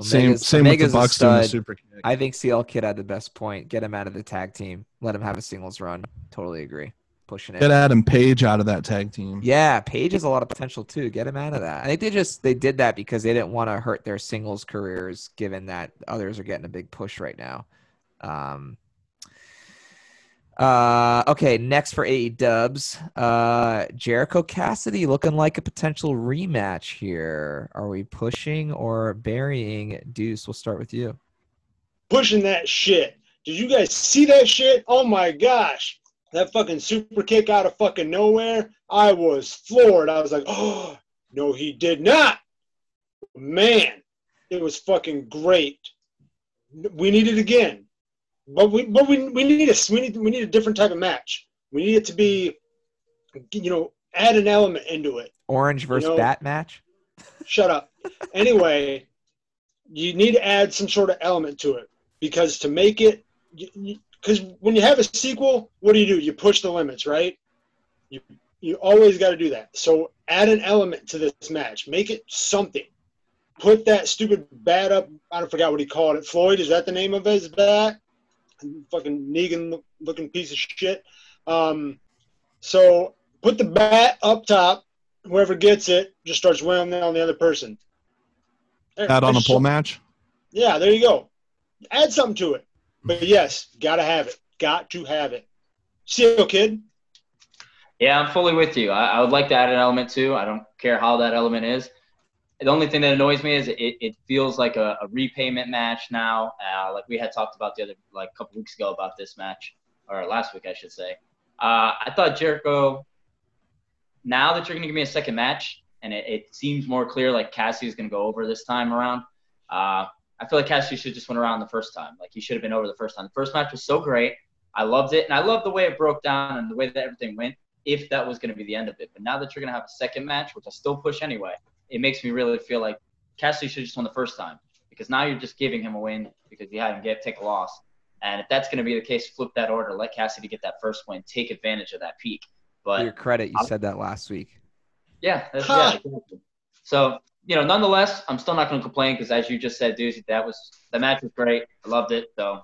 same Omega's- same with Omega's the Bucks doing the super kick. I think CL Kid had the best point. Get him out of the tag team. Let him have a singles run. Totally agree. Pushing it. Get Adam Page out of that tag team. Yeah, Page has a lot of potential too. Get him out of that. I think they just they did that because they didn't want to hurt their singles careers, given that others are getting a big push right now. Um. Uh. Okay. Next for AE Dubs, uh, Jericho Cassidy looking like a potential rematch here. Are we pushing or burying? Deuce, we'll start with you. Pushing that shit. Did you guys see that shit? Oh my gosh. That fucking super kick out of fucking nowhere. I was floored. I was like, oh, no, he did not. Man, it was fucking great. We need it again. But we but we, we need a we need we need a different type of match. We need it to be you know, add an element into it. Orange versus know- Bat match. Shut up. <laughs> Anyway, you need to add some sort of element to it because to make it, because when you have a sequel, what do you do? You push the limits, right? You you always got to do that. So add an element to this match. Make it something. Put that stupid bat up. I don't forgot what he called it. Floyd is that the name of his bat? Fucking Negan looking piece of shit. Um, so put the bat up top whoever gets it just starts wailing on the other person. That on a There's pole match. Yeah, there you go. Add something to it. But yes, gotta have it. Got to have it. Seal kid. Yeah, I'm fully with you. I, I would like to add an element too. I don't care how that element is. The only thing that annoys me is it, it feels like a, a repayment match now. Uh, like we had talked about the other like a couple weeks ago about this match or last week I should say. Uh, I thought Jericho. Now that you're going to give me a second match, and it, it seems more clear like Cassidy is going to go over this time around. Uh, I feel like Cassie should just went around the first time. Like he should have been over the first time. The first match was so great. I loved it, and I loved the way it broke down and the way that everything went. If that was going to be the end of it, but now that you're going to have a second match, which I still push anyway, it makes me really feel like Cassidy should have just won the first time because now you're just giving him a win because you had him get take a loss. And if that's going to be the case, flip that order, let Cassidy get that first win, take advantage of that peak. But to your credit, you said that last week. Yeah, yeah. So you know, nonetheless, I'm still not going to complain because, as you just said, Deucey, that was the match was great. I loved it. So,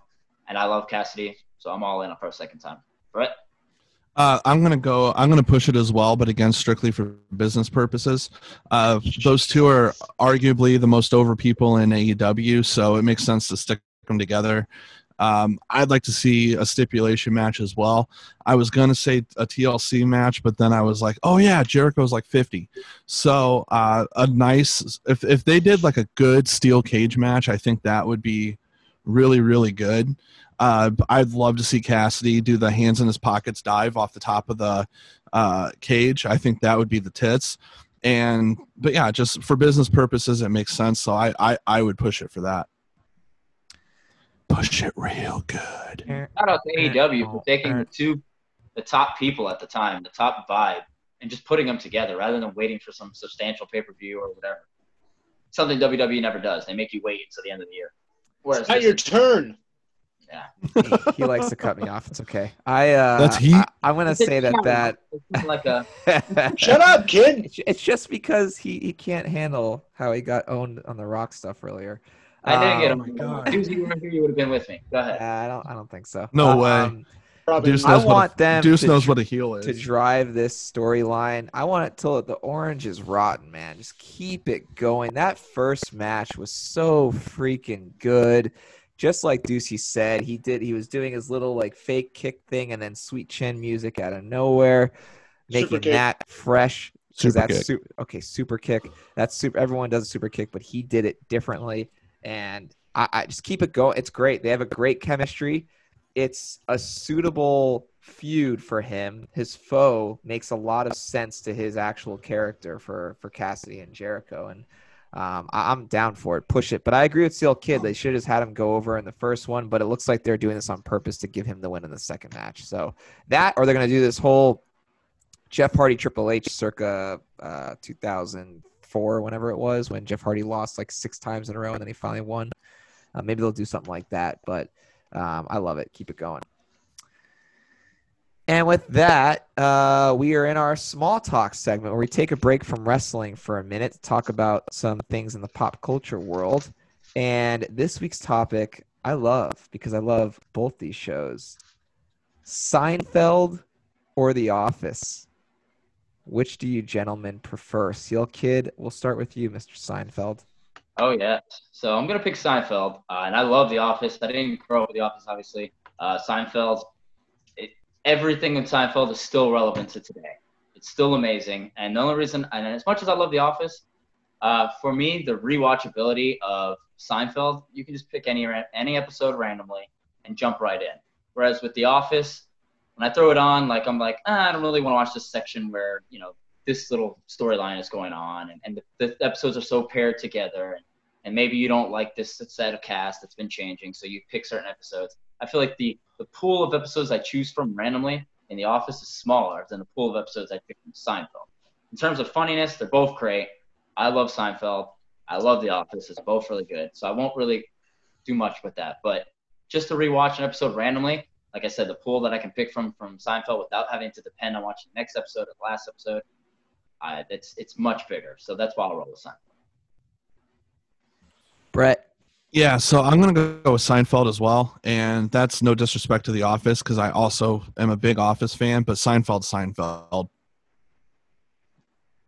and I love Cassidy, so I'm all in for a second time. Brett. Uh, I'm gonna go. I'm gonna push it as well, but again, strictly for business purposes. Uh, those two are arguably the most over people in AEW, so it makes sense to stick them together. Um, I'd like to see a stipulation match as well. I was to say a TLC match, but then I was like, oh, yeah, Jericho's like 50. So uh, a nice, if, if they did like a good steel cage match, I think that would be really, really good. Uh, I'd love to see Cassidy do the hands in his pockets dive off the top of the uh, cage. I think that would be the tits. And, but yeah, just for business purposes, it makes sense. So I, I, I would push it for that push it real good. Shout out to AEW for taking the two, the top people at the time, the top vibe, and just putting them together rather than waiting for some substantial pay per view or whatever. Something WWE never does. They make you wait until the end of the year. Whereas it's your turn. Yeah, he, he, likes to cut me off. It's okay. I uh, that's he. I, am gonna say that that like a <laughs> shut up, kid. It's just because he he can't handle how he got owned on the Rock stuff earlier. I didn't get him. Oh Deuce, you were here, you would have been with me. Go ahead. I don't. I don't think so. No um, way. Probably. Deuce I want a, them. Deuce to, knows what a heel is. To drive this storyline, I want it till the orange is rotten, man. Just keep it going. That first match was so freaking good. Just like Deucey said, he did. He was doing his little like fake kick thing, and then sweet chin music out of nowhere, making that fresh. Super that's kick. Super, okay, super kick. That's super. Everyone does a super kick, but he did it differently and I, I just keep it going. It's great. They have a great chemistry. It's a suitable feud for him. His foe makes a lot of sense to his actual character for for Cassidy and Jericho, and um, I, am down for it. Push it. But I agree with Steel Kid. They should have just had him go over in the first one, but it looks like they're doing this on purpose to give him the win in the second match. So that, or they're going to do this whole Jeff Hardy Triple H circa uh, 2000 four, whenever it was, when Jeff Hardy lost like six times in a row and then he finally won. Uh, maybe they'll do something like that, but um, I love it. Keep it going. And with that, uh, we are in our small talk segment where we take a break from wrestling for a minute to talk about some things in the pop culture world. And this week's topic I love because I love both these shows Seinfeld or The Office. Which do you gentlemen prefer? Seal Kid, we'll start with you, Mr. Seinfeld. Oh, yeah. So I'm to pick Seinfeld. Uh, and I love The Office. I didn't grow up with The Office, obviously. Uh, Seinfeld, it, everything in Seinfeld is still relevant to today. It's still amazing. And the only reason, and as much as I love The Office, uh, for me, the rewatchability of Seinfeld, you can just pick any any episode randomly and jump right in. Whereas with The Office, when I throw it on, like I'm like, ah, I don't really want to watch this section where you know this little storyline is going on, and, and the, the, episodes are so paired together, and, and maybe you don't like this set of cast that's been changing, so you pick certain episodes. I feel like the the pool of episodes I choose from randomly in The Office is smaller than the pool of episodes I pick from Seinfeld. In terms of funniness, they're both great. I love Seinfeld. I love The Office. It's both really good. So I won't really do much with that. But just to rewatch an episode randomly, like I said, the pool that I can pick from from Seinfeld without having to depend on watching the next episode or the last episode, uh, it's it's much bigger. So that's why I'll roll with Seinfeld. Brett. Yeah, so I'm gonna go with Seinfeld as well, and that's no disrespect to The Office because I also am a big Office fan, but Seinfeld, Seinfeld.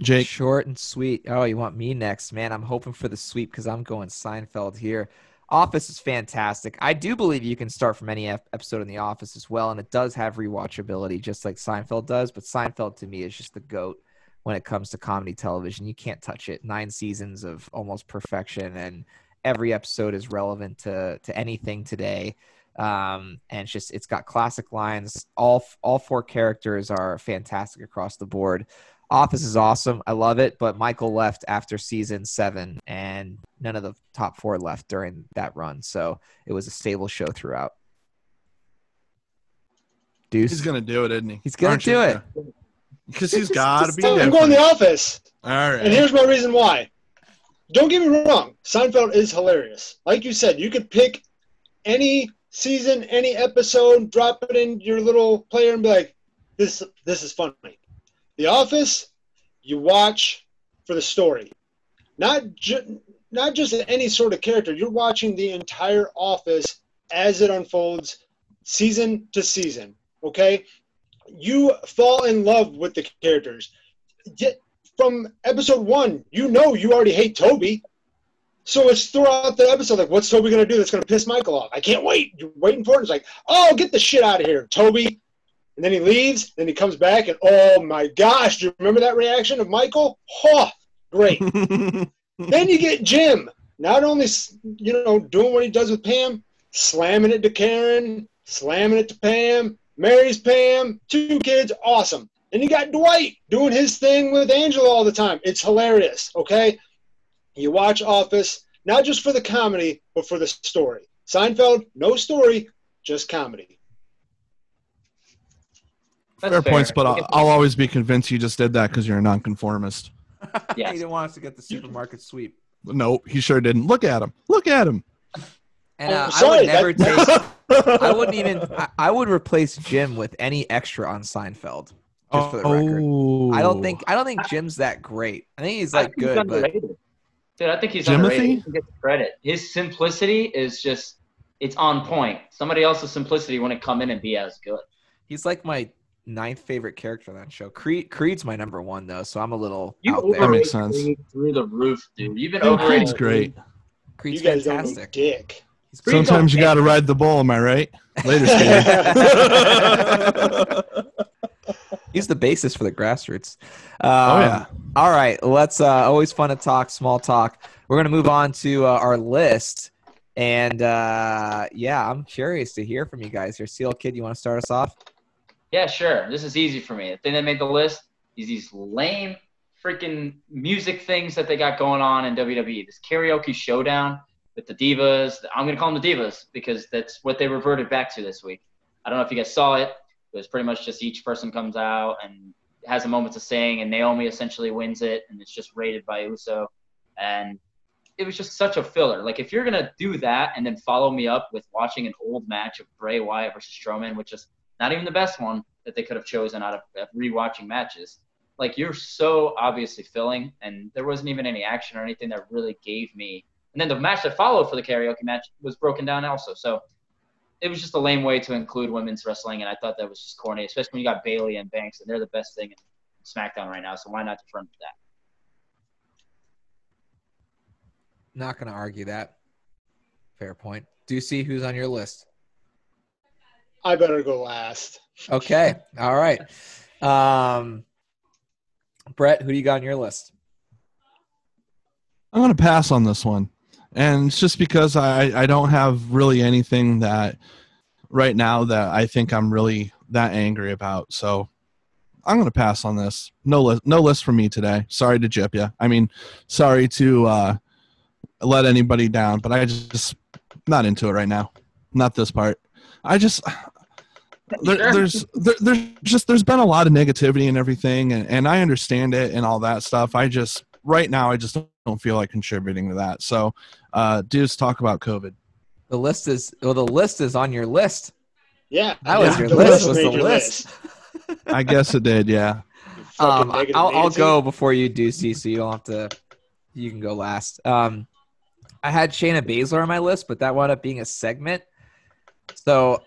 Jake, short and sweet. Oh, you want me next, man? I'm hoping for the sweep because I'm going Seinfeld here. Office is fantastic. I do believe you can start from any episode in The Office as well, and it does have rewatchability, just like Seinfeld does. But Seinfeld to me is just the goat when it comes to comedy television. You can't touch it. Nine seasons of almost perfection, and every episode is relevant to to anything today. Um, and it's just it's got classic lines. All all four characters are fantastic across the board. Office is awesome. I love it, but Michael left after season seven, and none of the top four left during that run. So it was a stable show throughout. Deuce. He's gonna do it, isn't he? He's gonna Aren't do you? it. Because he's got to be there. I'm different. going The Office, All right. and here's my reason why. Don't get me wrong, Seinfeld is hilarious. Like you said, you could pick any season, any episode, drop it in your little player, and be like, "This, this is funny." The Office, you watch for the story, not ju- not just any sort of character. You're watching the entire Office as it unfolds, season to season. Okay, you fall in love with the characters. From episode one, you know you already hate Toby. So it's throughout the episode, like, what's Toby gonna do that's gonna piss Michael off? I can't wait. You're waiting for it. It's like, oh, get the shit out of here, Toby. And then he leaves, then he comes back, and oh my gosh, do you remember that reaction of Michael? Oh, great. <laughs> then you get Jim, not only you know doing what he does with Pam, slamming it to Karen, slamming it to Pam, marries Pam, two kids, awesome. And you got Dwight doing his thing with Angela all the time. It's hilarious, okay? You watch Office, not just for the comedy, but for the story. Seinfeld, no story, just comedy. That's Fair, points, but I I'll, I'll always be convinced you just did that because you're a nonconformist. <laughs> Yes. he didn't want us to get the supermarket sweep. No, he sure didn't. Look at him. Look at him. And Oh, uh, I would never that- take. <laughs> I wouldn't even. I, I would replace Jim with any extra on Seinfeld. Just for the record. Oh. I don't think. I don't think Jim's that great. I think he's like think he's good, but. Dude, I think he's Jimothy? underrated. He doesn't get the credit. His simplicity is just it's on point. Somebody else's simplicity wouldn't come in and be as good. he's like my ninth favorite character on that show. Creed. Creed's my number one though, so I'm a little You out That there. overrate makes sense. Creed through the roof, dude. You've been Dude, overrated. Creed's great. Creed's you guys don't fantastic. dick. He's Sometimes you got to ride the bull. Am I right? Later, Steve. <laughs> He's the basis for the grassroots. Um, oh yeah. All right, let's. Uh, always fun to talk small talk. We're gonna move on to uh, our list, and uh, yeah, I'm curious to hear from you guys here. Seal Kid, you want to start us off? Yeah, sure. This is easy for me. The thing that made the list is these lame freaking music things that they got going on in WWE. This karaoke showdown with the divas. I'm gonna call them the divas because that's what they reverted back to this week. I don't know if you guys saw it. It was pretty much just each person comes out and has a moment to sing, and Naomi essentially wins it, and it's just rated by Uso. And it was just such a filler. Like if you're gonna do that and then follow me up with watching an old match of Bray Wyatt versus Strowman, which is not even the best one that they could have chosen out of, of rewatching matches. Like you're so obviously filling, and there wasn't even any action or anything that really gave me. And then the match that followed for the karaoke match was broken down also. So it was just a lame way to include women's wrestling, and I thought that was just corny, especially when you got Bayley and Banks, and they're the best thing in SmackDown right now. So why not defer to that? Not gonna argue that. Fair point. Do you see who's on your list? I better go last. Okay. All right. Um, Brett, who do you got on your list? I'm going to pass on this one. And it's just because I, I don't have really anything that right now that I think I'm really that angry about. So I'm going to pass on this. No list, no list for me today. Sorry to jip you. I mean, sorry to uh, let anybody down, but I just, not into it right now. Not this part. I just there, there's there, there's just there's been a lot of negativity and everything, and, and I understand it and all that stuff. I just right now I just don't feel like contributing to that. So, uh, dudes, talk about COVID. The list is well. The list is on your list. Yeah, That was Yeah. your The list. list Was the made your list? <laughs> I guess it did, yeah. Um, I'll, I'll go before you do, see, so you don't have to. You can go last. Um, I had Shayna Baszler on my list, but that wound up being a segment, so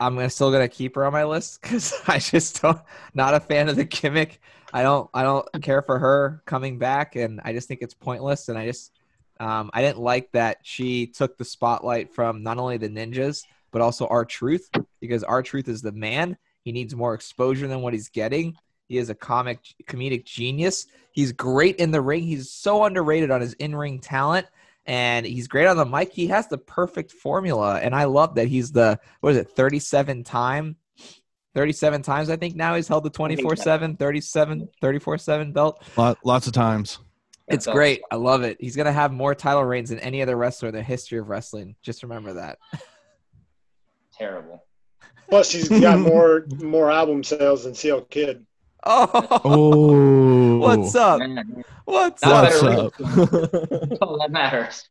I'm gonna still gonna keep her on my list because <laughs> I just don't not a fan of the gimmick. I don't I don't care for her coming back, and I just think it's pointless. And I just um, I didn't like that she took the spotlight from not only the ninjas but also R-Truth because R-Truth is the man. He needs more exposure than what he's getting. He is a comic comedic genius. He's great in the ring. He's so underrated on his in-ring talent and he's great on the mic. He has the perfect formula and I love that he's the what is it 37 time 37 times I think now he's held the 24/7 37 34/7 belt. Lot, lots of times. It's That's great. I love it. He's going to have more title reigns than any other wrestler in the history of wrestling. Just remember that. <laughs> Terrible. Plus, he's got <laughs> more more album sales than CL Kid. Oh, Oh, what's up? Man, What's Not up? What's up? <laughs> That's all that matters.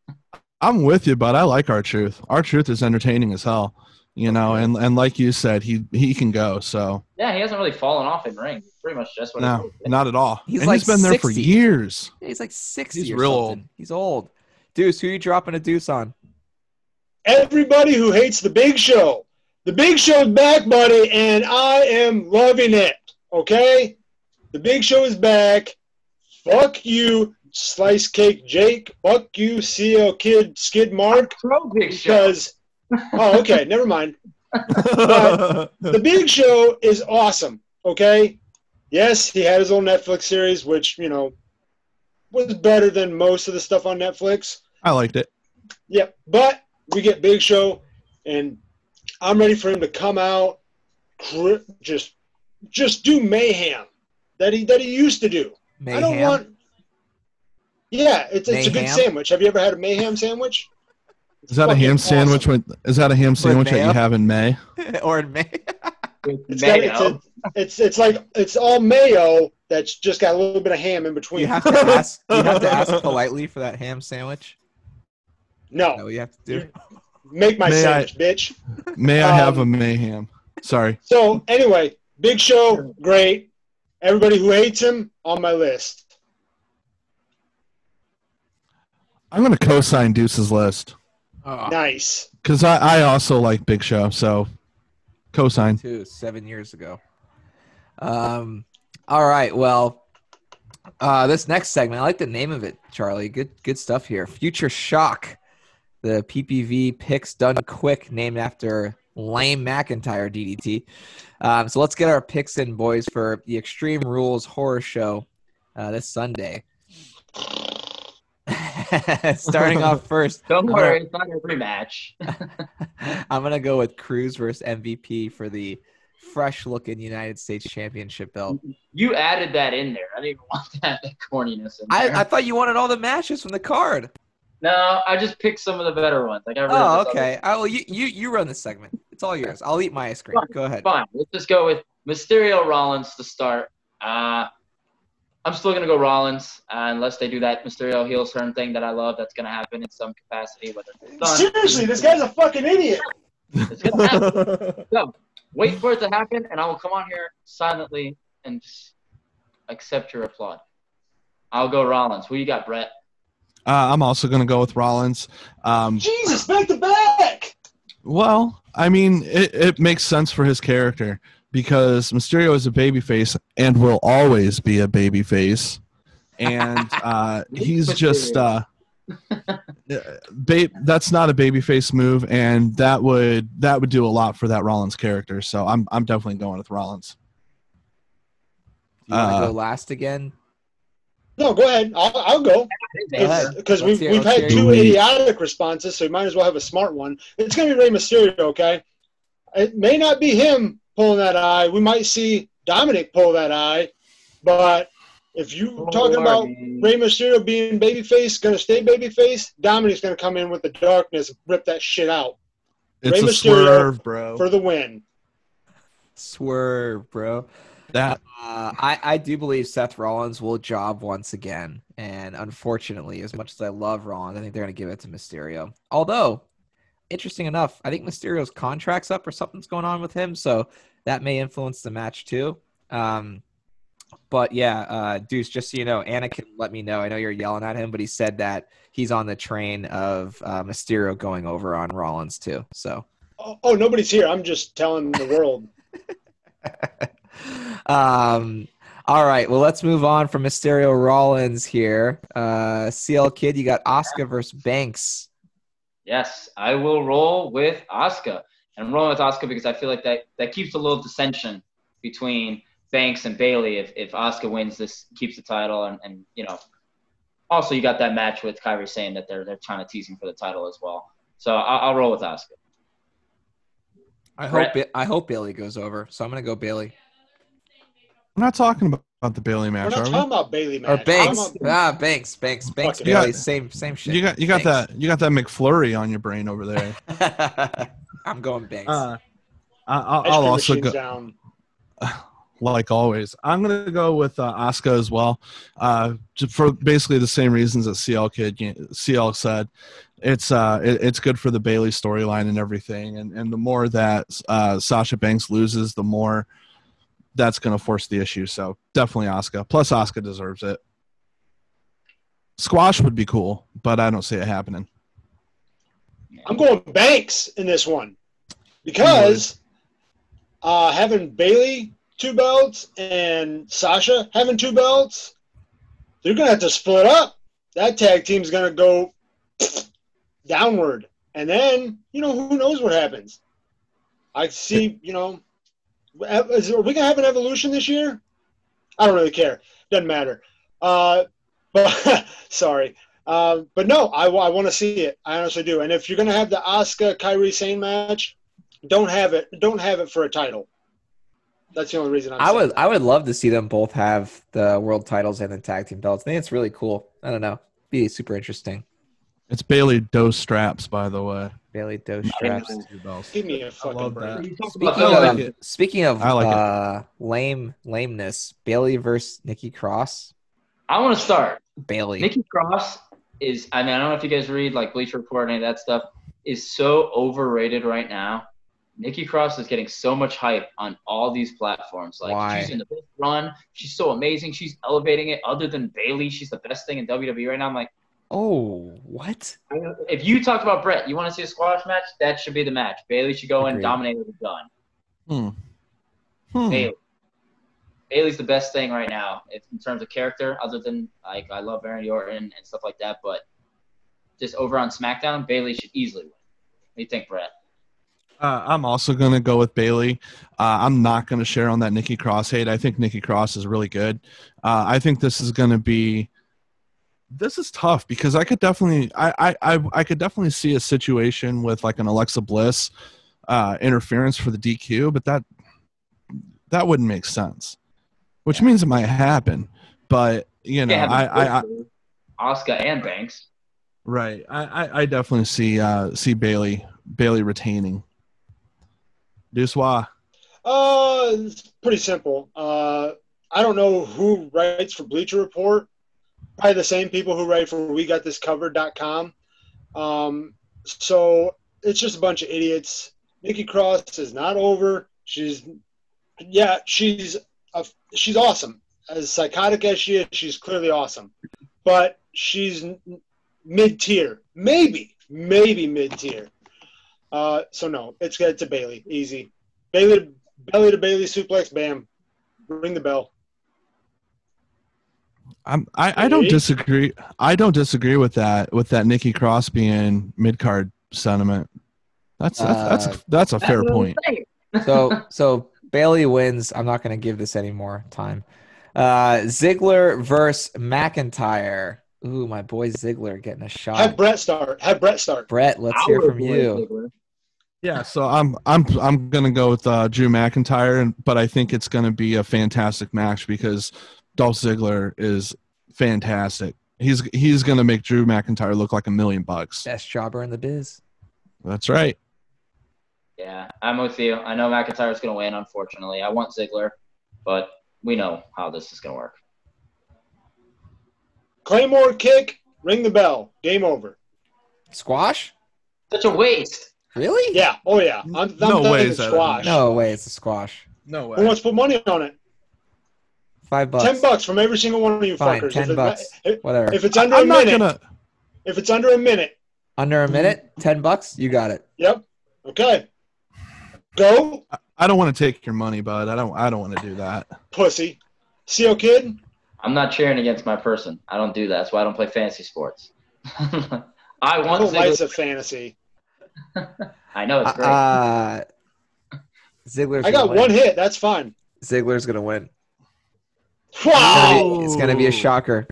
I'm with you, but I like R-Truth. Our truth is entertaining as hell, you know. And and like you said, he he can go. So Yeah, he hasn't really fallen off in ring. Pretty much just what no, he's not at all. He's and like he's been there for 60. years. He's like 60 He's real something. He's old. Deuce, who you dropping a deuce on? Everybody who hates the Big Show, the Big Show's back, buddy, and I am loving it. Okay, the Big Show is back. Fuck you, Slice Cake Jake. Fuck you, CL Kid Skid Mark. Pro Big Show. Because oh, okay, never mind. The Big Show is awesome. Okay, yes, he had his own Netflix series, which you know was better than most of the stuff on Netflix. I liked it. Yep, but we get Big Show, and I'm ready for him to come out, just just do mayhem that he that he used to do. Mayhem. I don't want. Yeah, it's it's a good sandwich. Have you ever had a mayhem sandwich? Is that a Fucking ham sandwich? awesome. With, is that a ham sandwich that you have in May? <laughs> or in May. <laughs> It's, got, Mayo. it's, a, it's it's like it's all mayo that's just got a little bit of ham in between. you have <laughs> to ask. You have to ask politely for that ham sandwich. no, No, you have to do. make my May I- sandwich, bitch. May I have a Um, mayhem? Sorry. So anyway, Big Show, great. Everybody who hates him on my list. I'm going to co-sign Deuce's list Oh, Nice. because I, I also like Big Show. So co-sign. two seven years ago. Um. All right. Well, uh, this next segment, I like the name of it, Charlie. Good, good stuff here. Future Shock, the PPV picks done quick, named after lame McIntyre DDT. Um, so let's get our picks in, boys, for the Extreme Rules Horror Show uh, this Sunday. <laughs> Starting off first, Don't I'm worry, it's not a rematch. <laughs> I'm gonna go with Crews versus MVP for the fresh-looking United States Championship belt. You added that in there. I didn't even want that, that corniness in there. I, I thought you wanted all the matches from the card. no, I just picked some of the better ones. I got rid Oh, other- okay. I will. You, you you run this segment. It's all yours. I'll eat my ice cream. Go ahead. Fine. Let's just go with Mysterio Rollins to start. Uh, I'm still gonna go Rollins uh, unless they do that Mysterio heel turn thing that I love. That's gonna happen in some capacity, whether it's done. Seriously, this guy's a fucking idiot. It's gonna happen. So wait for it to happen, and I will come on here silently and just accept your applaud. I'll go Rollins. Who you got, Brett? Uh, I'm also going to go with Rollins. Um, Jesus, back to back. well, I mean, it, it makes sense for his character because Mysterio is a babyface and will always be a babyface, and <laughs> uh, he's just uh, ba- that's not a babyface move, and that would that would do a lot for that Rollins character. So I'm I'm definitely going with Rollins. Do you want to Uh, go last again? No, go ahead. I'll, I'll go because we've, we've had two you. idiotic responses, so you might as well have a smart one. It's going to be Rey Mysterio, okay? It may not be him pulling that eye. We might see Dominic pull that eye, but if you talking about Rey Mysterio being babyface, going to stay babyface, Dominic's going to come in with the darkness, and rip that shit out It's Rey a Mysterio swerve, bro. for the win. Swerve, bro. that Uh, I, I do believe Seth Rollins will job once again. And unfortunately, as much as I love Rollins, I think they're going to give it to Mysterio. Although, interesting enough, I think Mysterio's contract's up or something's going on with him. So that may influence the match too. Um, but yeah, uh, Deuce, just so you know, Anakin let me know. I know you're yelling at him, but he said that he's on the train of uh, Mysterio going over on Rollins too. So. Oh, oh, nobody's here. I'm just telling the world. <laughs> um all right well let's move on from mysterio rollins here uh cl kid you got asuka versus banks Yes, I will roll with Asuka. And I'm rolling with Asuka because I feel like that, that keeps a little dissension between Banks and Bayley if if Asuka wins this, keeps the title, and and you know, also you got that match with Kairi Sane that they're they're trying to teasing for the title as well. So I'll, I'll roll with Asuka. I Brett. hope I hope Bayley goes over. So I'm gonna go Bayley I'm not talking about, about the Bayley We're match, not are talking we? about Bayley match. or. Banks. We're Ah, Banks, Banks, Banks, Fuck. Bayley. You got- same same shit. You got you got Banks. that you got that McFlurry on your brain over there. <laughs> I'm going Banks. Uh, I, I'll, I'll also go down. <sighs> like always. I'm gonna go with uh, Asuka as well, uh, for basically the same reasons that CL kid CL said. It's uh, it, it's good for the Bayley storyline and everything, and and the more that uh, Sasha Banks loses, the more that's gonna force the issue. So definitely Asuka. Plus, Asuka deserves it. Squash would be cool, but I don't see it happening. I'm going Banks in this one because uh, having Bayley two belts and Sasha having two belts, they're gonna have to split up. That tag team's gonna go downward, and then you know who knows what happens. I see, you know, is, are we gonna have an evolution this year? I don't really care. Doesn't matter. Uh, <laughs> but sorry. Uh, but no, I, want to see it. I honestly do. And if you're gonna have the Asuka Kairi Sane match, don't have it. Don't have it for a title. That's the only reason I'm. I saying would that. I would love to see them both have the world titles and the tag team belts. I think it's really cool. I don't know. Be super interesting. It's Bayley Dos straps, by the way. Bayley Doe straps. Give me a fucking break. that. You talked Speaking about of like speaking of I like it. uh, lame lameness, Bayley versus Nikki Cross. I want to start. Bayley. Nikki Cross is. I mean, I don't know if you guys read like Bleacher Report and any of that stuff. Is so overrated right now. Nikki Cross is getting so much hype on all these platforms. Like Why? she's in the best run. She's so amazing. She's elevating it. Other than Bayley, she's the best thing in WWE right now. I'm like, oh, what? if you talked about Brett, you want to see a squash match? That should be the match. Bayley should go in, Agreed. dominate with a gun. Hmm. Hmm. Bayley. Bayley's the best thing right now in terms of character. Other than like I love Baron Orton and stuff like that, but just over on SmackDown, Bayley should easily win. What do you think, Brett? Uh, I'm also going to go with Bayley. Uh, I'm not going to share on that Nikki Cross hate. I think Nikki Cross is really good. Uh, I think this is going to be. This is tough because I could definitely, I, I, I, I could definitely see a situation with like an Alexa Bliss uh, interference for the DQ, but that that wouldn't make sense. Which means it might happen, but you know, I, I, I Asuka and Banks. right, I, I, I definitely see uh, see Bayley Bayley retaining. Duswa. Uh, it's pretty simple. Uh, I don't know who writes for Bleacher Report. Probably the same people who write for we got WeGotThisCovered.com. Um, so it's just a bunch of idiots. Nikki Cross is not over. She's, yeah, she's a, she's awesome. As psychotic as she is, she's clearly awesome. But she's mid tier, maybe, maybe mid tier. Uh, so no, it's it's a Bayley, easy. Bayley to belly to Bayley suplex, bam, ring the bell. I'm, I, I don't disagree. I don't disagree with that. With that Nikki Cross being mid card sentiment. That's that's Uh, that's, that's a fair That's what I'm point. <laughs> So so Bayley wins. I'm not going to give this any more time. Uh, Ziggler versus McIntyre. Ooh, my boy Ziggler getting a shot. Have. Brett start. Have Brett start. Brett, let's hear from you. Ziggler. Yeah, so I'm I'm I'm gonna go with uh, Drew McIntyre, and- but I think it's gonna be a fantastic match because Dolph Ziggler is fantastic. He's he's gonna make Drew McIntyre look like a million bucks. Best jobber in the biz. That's right. Yeah, I'm with you. I know McIntyre's going to win, unfortunately. I want Ziggler, but we know how this is going to work. Claymore kick, ring the bell, game over. Squash? Such a waste. Really? Yeah, oh yeah. I'm, I'm No way it's is squash. No way, it's a squash. No way. Who wants to put money on it? Five bucks. Ten bucks from every single one of you Fine, fuckers. 10 if, it- bucks. if, Whatever. if it's under I'm a not minute, gonna. if it's under a minute, Under a minute, ten bucks. You got it. yep. Okay. Go, I don't want to take your money, bud. I don't. I don't want to do that. pussy. CO kid. I'm not cheering against my person. I don't do that. That's why I don't play fantasy sports. I <laughs> I want don't like Ziggler. a fantasy. <laughs> I know it's great. Uh, Ziggler's I got win. one hit. That's fine. Ziggler's gonna win. It's gonna Wow. be, it's gonna be a shocker.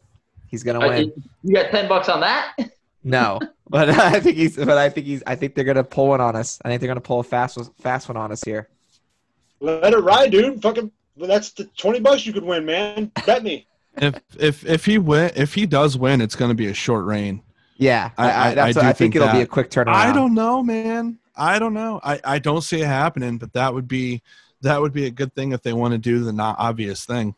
He's gonna Uh, win. You got ten bucks on that? No, <laughs> but I think he's. But I think he's. I think they're gonna pull one on us. I think they're gonna pull a fast, fast one on us here. Let it ride, dude. Fucking, that's the twenty bucks you could win, man. Bet me. <laughs> if if if he win, if he does win, it's going to be a short reign. Yeah, I, I- I, I- that's I do I think think it'll be a quick turnaround. I don't know, man. I don't know. I, I don't see it happening, but that would be that would be a good thing if they want to do the not obvious thing.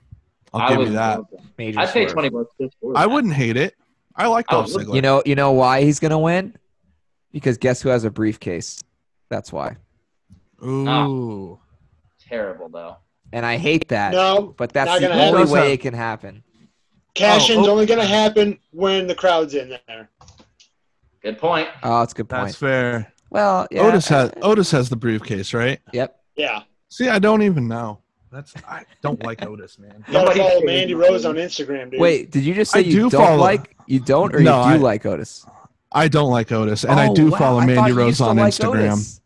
I'll I give you that. Major I'd pay twenty bucks. Just for that. I wouldn't hate it. I like I Dolph would. Ziggler. You know, you know why he's gonna win? Because guess who has a briefcase? That's why. Ooh. Terrible though. And I hate that. No, but that's the gonna only happen. way it can happen. cash-in's Oh, oh. only gonna happen when the crowd's in there. Good point. Oh, that's a good point. That's fair. well, yeah. Otis has Otis has the briefcase, right? Yep. Yeah. See, I don't even know. That's I don't like Otis, man. You <laughs> gotta follow Mandy Rose on Instagram, dude. Wait, did you just say I you do don't like you don't or No, you do I- like Otis? I don't like Otis, and I Oh, do wow, follow Mandy Rose on like Instagram. Otis.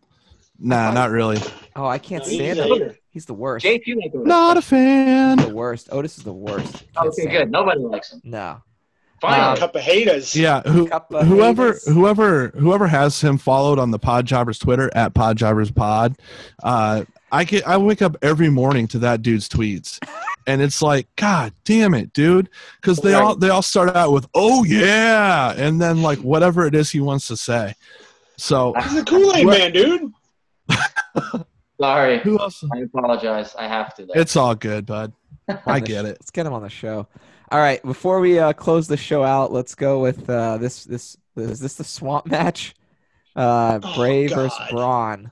Nah, not really. Oh, I can't No, stand him. He's the worst. Jake, you like Otis. Not a fan. the worst. Otis is the worst. Okay, good. him. Nobody likes him. No. Finally. Cup of haters. Yeah, who, of whoever haters. whoever whoever has him followed on the Podjobbers Twitter at Podjobbers Pod, uh, I get I wake up every morning to that dude's tweets, and it's like, God damn it, dude, because they all they all start out with oh yeah, and then like whatever it is he wants to say. So He's the Kool-Aid What- man, dude. <laughs> Sorry. who else? I apologize. I have to. Though. It's all good, bud. I get it. Let's get him on the show. All right, before we uh, close the show out, let's go with uh, this. This is this the swamp match? Uh, Oh, Bray God. versus Braun.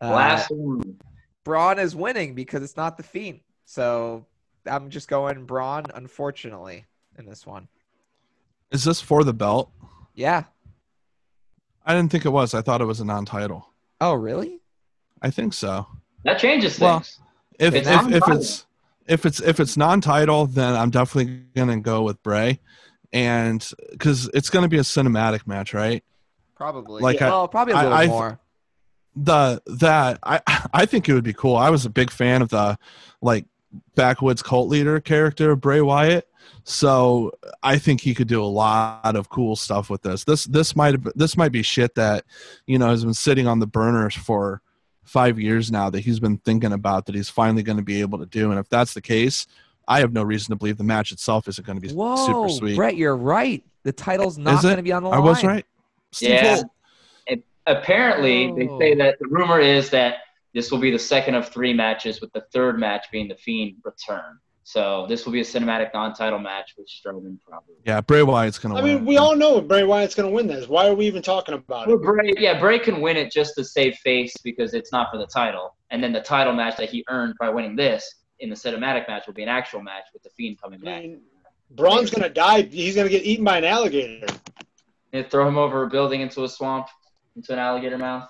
Uh, one. Braun is winning because it's not the Fiend. So I'm just going Braun, unfortunately, in this one. Is this for the belt? Yeah. I didn't think it was. I thought it was a non-title. Oh, really? I think so. That changes Well, things. If It's if, if non-title. it's if it's if it's non-title, then I'm definitely gonna go with Bray, and because it's gonna be a cinematic match, right? Probably. Like, I- well, probably a little I- more. The that I <laughs> I think it would be cool. I was a big fan of the like backwoods cult leader character of Bray Wyatt, so I think he could do a lot of cool stuff with this. This this might have this might be shit that you know has been sitting on the burners for five years now that he's been thinking about that he's finally going to be able to do. And if that's the case, I have no reason to believe the match itself isn't going to be Whoa, super sweet. Brett, you're right. The title's not going to be on the I line. I was right. Steve Yeah. Holt. Apparently, they Oh. say that the rumor is that this will be the second of three matches, with the third match being the Fiend return. So this will be a cinematic non-title match with Strowman probably. Yeah, Bray Wyatt's going to I win. mean, we all know Bray Wyatt's going to win this. Why are we even talking about Well, it? Bray, yeah, Bray can win it just to save face because it's not for the title, and then the title match that he earned by winning this in the cinematic match will be an actual match with the Fiend coming I back. mean, Braun's going to die. He's going to get eaten by an alligator. And throw him over a building into a swamp, into an alligator mouth.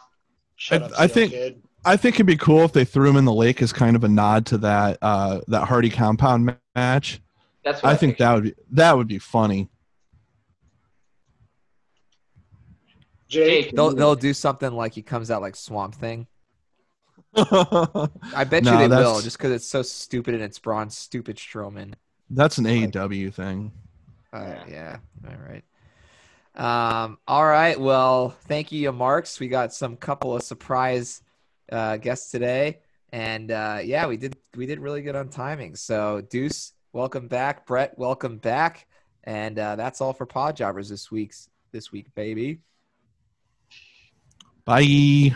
Shut I- up, I think- Kid. I think it'd be cool if they threw him in the lake as kind of a nod to that uh, that Hardy compound match. That's what I think that would be that would be funny. Jake. Jake, They'll they'll do something like he comes out like Swamp Thing. <laughs> I bet No, you they will, just because it's so stupid and it's Braun's stupid Strowman. That's an AEW thing. Uh, yeah. All right. Um, all right. Well, thank you, Marks. We got some couple of surprise uh, guests today, and uh, yeah, we did we did really good on timing. So, Deuce, welcome back. Brett, welcome back. And uh, that's all for Pod Jobbers this week's this week, baby. Bye.